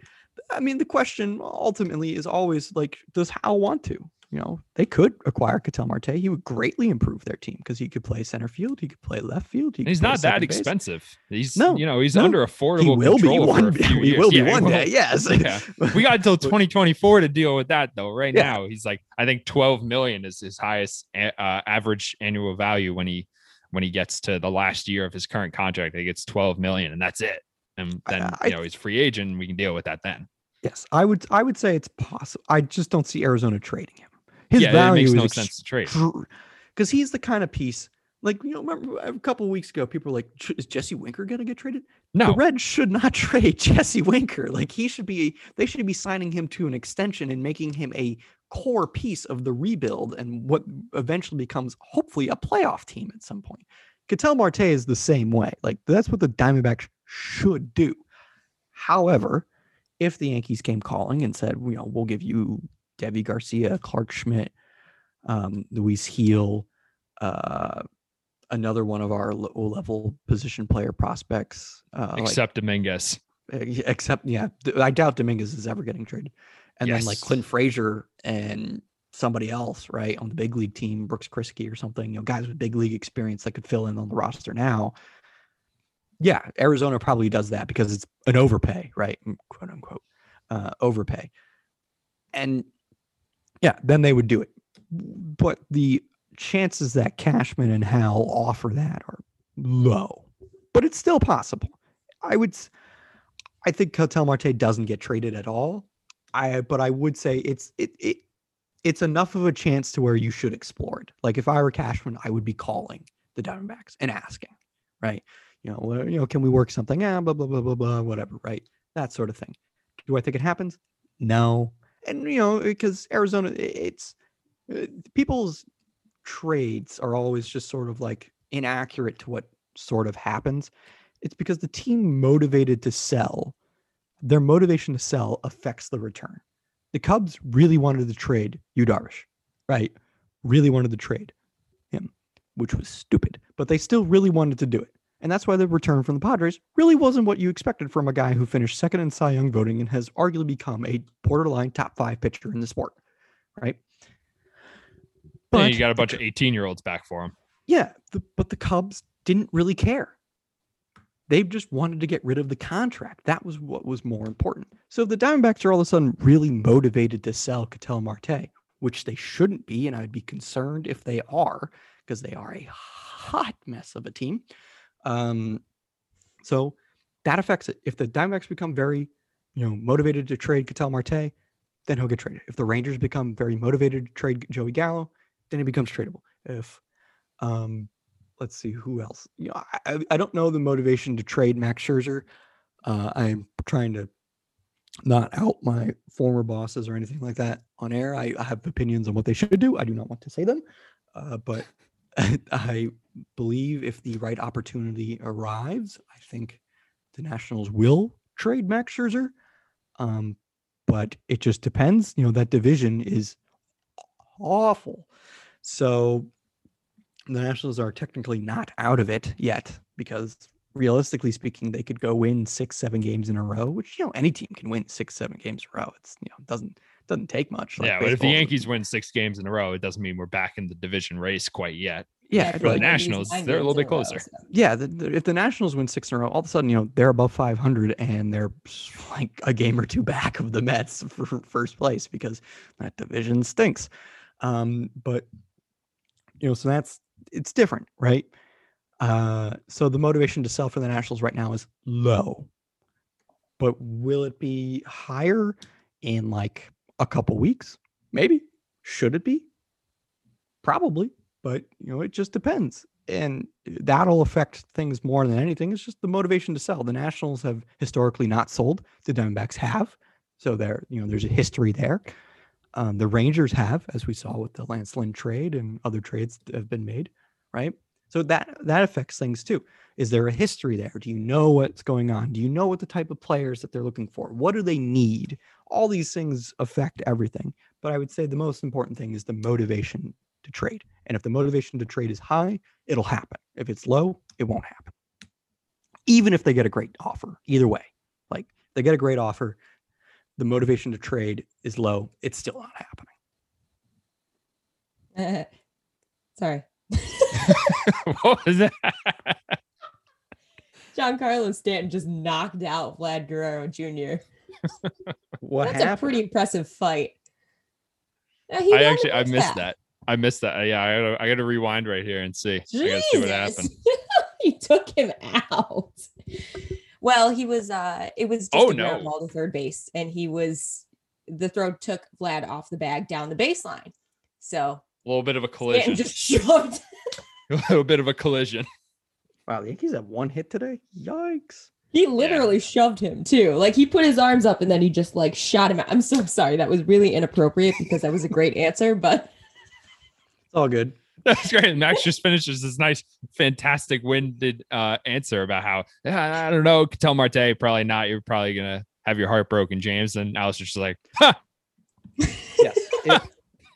I mean, the question ultimately is always like, does Hal want to? You know, they could acquire Ketel Marte. He would greatly improve their team because he could play center field, he could play left field. He he's not that base. expensive. He's No, you know, he's no. under He affordable will be one. He years. will be Yeah, he one will. day. Yes. Yeah. We got until 2024 to deal with that though. Right Yeah. now, he's like I think 12 million is his highest uh, average annual value when he when he gets to the last year of his current contract. He gets 12 million, and that's it. And then I- you know he's free agent. and We can deal with that then. Yes, I would. I would say it's possible. I just don't see Arizona trading him. His yeah, it value makes is no sense to trade. because he's the kind of piece. Like you know, remember a couple of weeks ago, people were like, "Is Jesse Winker going to get traded?" No, The Reds should not trade Jesse Winker. Like he should be. They should be signing him to an extension and making him a core piece of the rebuild and what eventually becomes hopefully a playoff team at some point. Ketel Marte is the same way. Like that's what the Diamondbacks should do. However, if the Yankees came calling and said, you know, we'll give you Deivi Garcia, Clarke Schmidt, um, Luis Gil, uh, another one of our low level position player prospects, uh, like- except Dominguez. uh, except yeah, I doubt Dominguez is ever getting traded. And then like Clint Frazier and somebody else, right, on the big league team, Brooks Kriske or something, you know, guys with big league experience that could fill in on the roster now. Yeah, Arizona probably does that because it's an overpay, right? Quote unquote, uh, overpay. And yeah, then they would do it. But the chances that Cashman and Hal offer that are low, but it's still possible. I would, I think Ketel Marte doesn't get traded at all. I, but I would say it's it it it's enough of a chance to where you should explore it. Like if I were Cashman, I would be calling the Diamondbacks and asking, right? You know, well, you know, can we work something out? Blah blah blah blah blah, whatever, right? That sort of thing. Do I think it happens? No. And you know, because Arizona, it's uh, people's trades are always just sort of like inaccurate to what sort of happens. It's because the team motivated to sell, their motivation to sell affects the return. The Cubs really wanted to trade Yu Darvish, right? Really wanted to trade him, which was stupid, but they still really wanted to do it. And that's why the return from the Padres really wasn't what you expected from a guy who finished second in Cy Young voting and has arguably become a borderline top five pitcher in the sport, right? And you got a bunch of 18 year olds back for him. yeah, the, but the Cubs didn't really care. They just wanted to get rid of the contract. That was what was more important. So if the Diamondbacks are all of a sudden really motivated to sell Ketel Marte, which they shouldn't be, and I'd be concerned if they are, because they are a hot mess of a team. Um, so that affects it. If the Diamondbacks become very, you know, motivated to trade Ketel Marte, then he'll get traded. If the Rangers become very motivated to trade Joey Gallo, then it becomes tradable. If um let's see who else. You know, I, I don't know the motivation to trade Max Scherzer. Uh, I'm trying to not out my former bosses or anything like that on air. I, I have opinions on what they should do. I do not want to say them, uh, but I believe if the right opportunity arrives, I think the Nationals will trade Max Scherzer. Um, but it just depends. You know, that division is awful. So the Nationals are technically not out of it yet because realistically speaking, they could go win six, seven games in a row, which you know any team can win six, seven games in a row. It's you know doesn't doesn't take much. yeah, but if the Yankees win six games in a row, it doesn't mean we're back in the division race quite yet. Yeah, for the Nationals, they're a little bit closer. so. Yeah, the, the- if the Nationals win six in a row, all of a sudden, you know, they're above 500 and they're like a game or two back of the Mets for first place because that division stinks. Um, but you know, so that's it's different, right? Uh, so the motivation to sell for the Nationals right now is low, but will it be higher in like a couple weeks? Maybe. Should it be? Probably, but you know, it just depends and that'll affect things more than anything. It's just the motivation to sell. The Nationals have historically not sold. The Diamondbacks have, so there, you know, there's a history there. Um, the Rangers have, as we saw with the Lance Lynn trade and other trades that have been made, right? So that that affects things too. Is there a history there? Do you know what's going on? Do you know what the type of players that they're looking for? What do they need? All these things affect everything. But I would say the most important thing is the motivation to trade. And if the motivation to trade is high, it'll happen. If it's low, it won't happen. Even if they get a great offer, either way, like they get a great offer, the motivation to trade is low, it's still not happening. Sorry. what was that? Giancarlo Stanton just knocked out Vlad Guerrero Jr. What That's a pretty impressive fight. Uh, I actually I missed half. that. I missed that. Yeah, I gotta, I gotta rewind right here and see. I gotta see what happened. Jesus. he took him out. Well, he was uh it was just Oh, a no. ball to third base, and he was the throw took Vlad off the bag down the baseline. So A little bit of a collision. just shoved. a little bit of a collision. Wow, the Yankees have one hit today. Yikes! He literally shoved him too. Like he put his arms up and then he just like shot him out. I'm so sorry. That was really inappropriate because that was a great answer, but It's all good. That's great. And Max just finishes this nice, fantastic winded uh, answer about how "Yeah, I don't know. Ketel Marte probably not. You're probably gonna have your heart broken, James. And Alistair's just like, ha, Yes. It,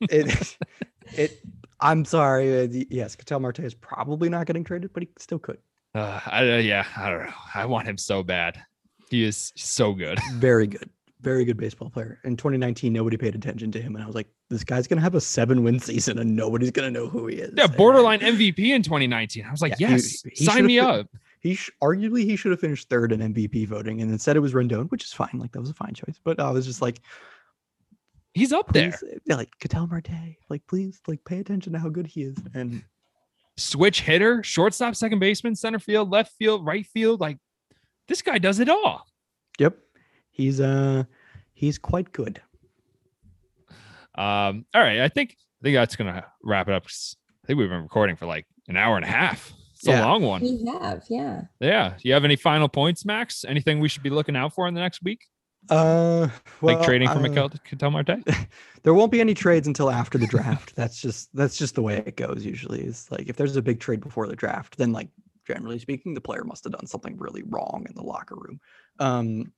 it, it, I'm sorry. uh, the- yes, Ketel Marte is probably not getting traded, but he still could. Uh, I, uh, yeah, I don't know. I want him so bad. He is so good. Very good. Very good baseball player. In 2019, nobody paid attention to him. And I was like, this guy's going to have a seven win season and nobody's going to know who he is. Yeah, And borderline MVP in 2019. I was like, Yeah, yes, he sign me up. He sh- arguably he should have finished third in MVP voting, and instead it was Rendon, which is fine. Like that was a fine choice. But I was just like, He's up there. yeah, like Ketel Marte, like please, like pay attention to how good he is. And Switch hitter, shortstop, second baseman, center field, left field, right field. Like this guy does it all. yep, he's uh he's quite good. Um, all right, I think I think that's gonna wrap it up. I think we've been recording for like an hour and a half. It's Yeah. a long one. we have, yeah. Yeah. Do you have any final points, Max? Anything we should be looking out for in the next week? Uh, well, like trading for uh, Mikel Marte? there won't be any trades until after the draft. that's just that's just the way it goes usually. Is like if there's a big trade before the draft, then like generally speaking, the player must have done something really wrong in the locker room. Um,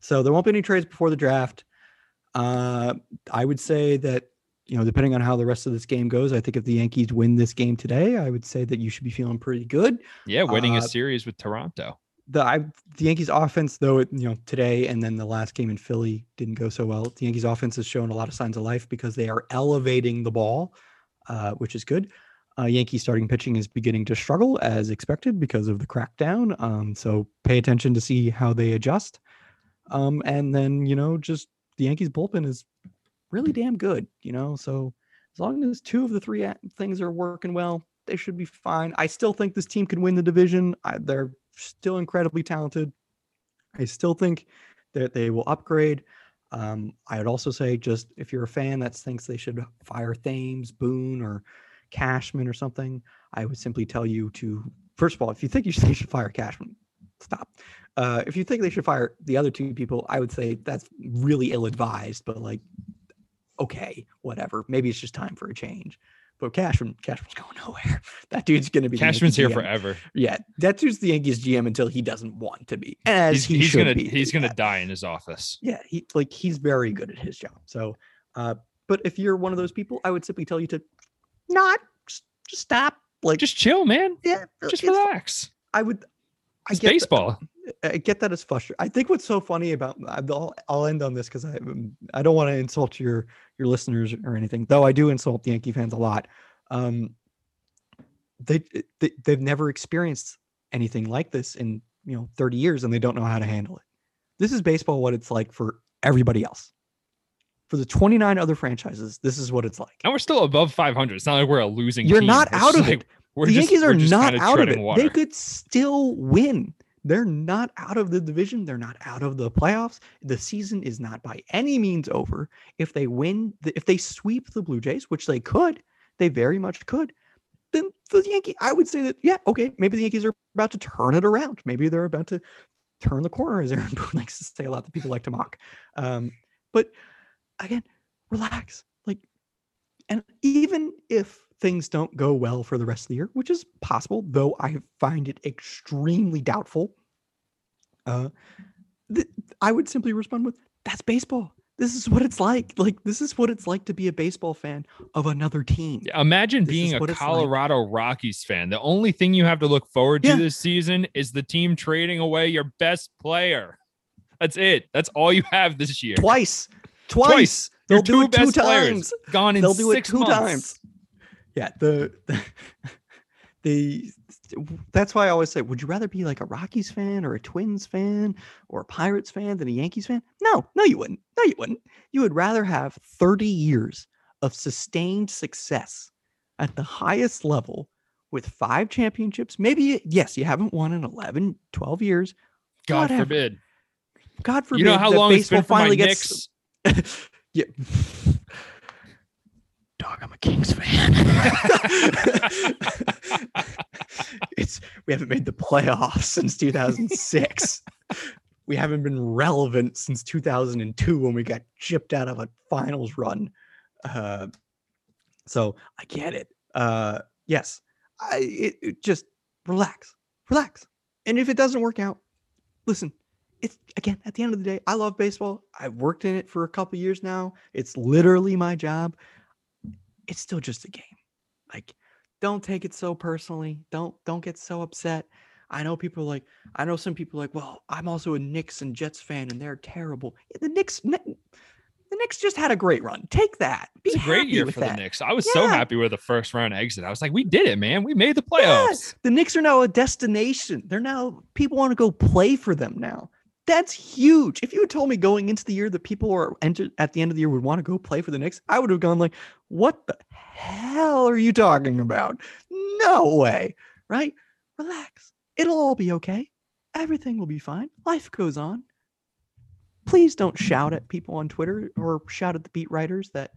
so there won't be any trades before the draft. Uh, I would say that you know, depending on how the rest of this game goes, I think if the Yankees win this game today, I would say that you should be feeling pretty good. Yeah, winning a Uh, series with Toronto. The I, the Yankees offense, though, it, you know, today and then the last game in Philly didn't go so well. The Yankees offense has shown a lot of signs of life because they are elevating the ball, uh, which is good. Uh, Yankee starting pitching is beginning to struggle as expected because of the crackdown. Um, so pay attention to see how they adjust. Um, and then you know, just the Yankees bullpen is really damn good. You know, so as long as two of the three things are working well, they should be fine. I still think this team can win the division. I, they're still incredibly talented. I still think that they will upgrade. Um, I would also say, just if you're a fan that thinks they should fire Thames, Boone, or Cashman or something, I would simply tell you to first of all, if you think you should, fire Cashman, stop. Uh, if you think they should fire the other two people, I would say that's really ill advised. But like, okay, whatever. Maybe it's just time for a change. But Cashman, Cashman's going nowhere. That dude's going to be Cashman's here GM. forever. Yeah, that dude's the Yankees GM until he doesn't want to be, as He's, he he's gonna be. he's gonna Yeah. die in his office. Yeah, he like he's very good at his job. So, uh, but if you're one of those people, I would simply tell you to not just, just stop. Like, Just chill, man. yeah, Just relax. I would. I It's get baseball. I get that it's frustrating. I think what's so funny about I'll, I'll end on this because I um, I don't want to insult your your listeners or anything, though I do insult the Yankee fans a lot. Um, they, they they've never experienced anything like this in you know 30 years, and they don't know how to handle it. This is baseball. What it's like for everybody else. For the 29 other franchises, this is what it's like. And we're still above 500. It's not like we're a losing. You're team. not We're out of like- it. We're the just, Yankees we're not out of it. Water. They could still win. They're not out of the division. They're not out of the playoffs. The season is not by any means over. If they win, if they sweep the Blue Jays, which they could, they very much could, then the Yankees, I would say that, yeah, okay, maybe the Yankees are about to turn it around. Maybe they're about to turn the corner, as Aaron Boone likes to say a lot that people like to mock. Um, but again, relax. Like, and even if things don't go well for the rest of the year, which is possible, though I find it extremely doubtful, uh, th- I would simply respond with, "That's baseball. This is what it's like. Like this is what it's like to be a baseball fan of another team." Yeah, Imagine This being a it's like. Colorado Rockies fan. The only thing you have to look forward to Yeah. this season is the team trading away your best player. That's it. That's all you have this year. Twice, twice. Twice. They'll Your do two it two times. gone in They'll do it two months. times. Yeah, the, the the that's why I always say, would you rather be like a Rockies fan or a Twins fan or a Pirates fan than a Yankees fan? No, no, you wouldn't. No, you wouldn't. You would rather have 30 years of sustained success at the highest level with five championships. Maybe, yes, you haven't won in 11, 12 years. God Whatever. forbid. God forbid You know how long it's baseball been for my finally Knicks? gets yeah. Dog, I'm a Kings fan. it's we haven't made the playoffs since 2006. we haven't been relevant since 2002 when we got chipped out of a finals run. Uh, so I get it. Uh, yes, I it, it just relax, relax. And if it doesn't work out, listen, it's again at the end of the day i love baseball i've worked in it for a couple years now it's literally my job it's still just a game like don't take it so personally don't don't get so upset i know people are like i know some people are like well i'm also a Knicks and jets fan and they're terrible the Knicks the Knicks just had a great run take that be It's a great year for that. the Knicks. I was so happy with the first round exit. I was like, we did it, man. We made the Yeah, playoffs. the Knicks are now a destination. They're now people want to go play for them now. That's huge. If you had told me going into the year that people are entered at the end of the year would want to go play for the Knicks, I would have gone like, "What the hell are you talking about? No way!" Right? Relax. It'll all be okay. Everything will be fine. Life goes on. Please don't shout at people on Twitter or shout at the beat writers that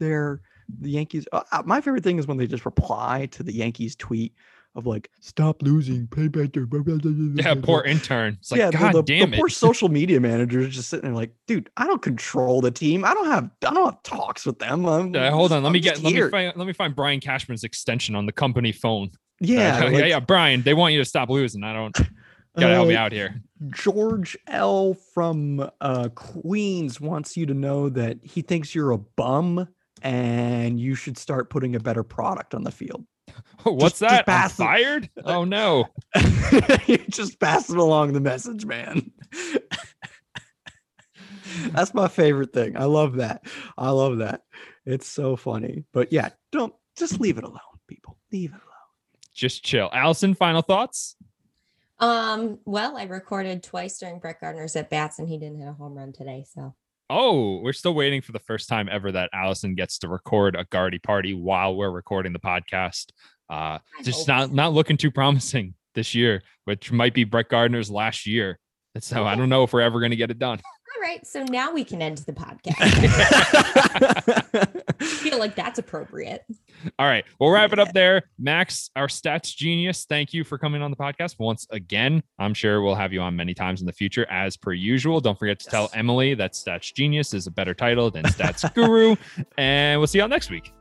they're the Yankees. Uh, uh, my favorite thing is when they just reply to the Yankees tweet of like, "Stop losing, pay better." blah, blah, blah, blah, Yeah, poor intern. It's like, yeah, God the, damn the it. poor social media manager is just sitting there like, dude, I don't control the team. I don't have, I don't have talks with them. I'm, Uh, hold on, let I'm me get let me find let me find Brian Cashman's extension on the company phone. Yeah, Uh, yeah, like, yeah, Brian. They want you to stop losing. I don't gotta help me uh, out here. George L from uh, Queens wants you to know that he thinks you're a bum and you should start putting a better product on the field. What's just that? I'm pass it. fired? Oh no. You're just pass it along the message, man. That's my favorite thing. I love that. I love that. It's so funny. But yeah, don't just leave it alone, people. Leave it alone. Just chill. Allison, final thoughts? Um, well, I recorded twice during Brett Gardner's at bats and he didn't hit a home run today. So Oh, we're still waiting for the first time ever that Allison gets to record a Gardy party while we're recording the podcast. Uh, just not not looking too promising this year, which might be Brett Gardner's last year. So I don't know if we're ever going to get it done. all right, so now we can end the podcast. I feel like that's appropriate. All right, we'll wrap it up there. Max, our stats genius, thank you for coming on the podcast once again. I'm sure we'll have you on many times in the future, as per usual. Don't forget to tell Emily that Stats Genius is a better title than Stats Guru, and we'll see y'all next week.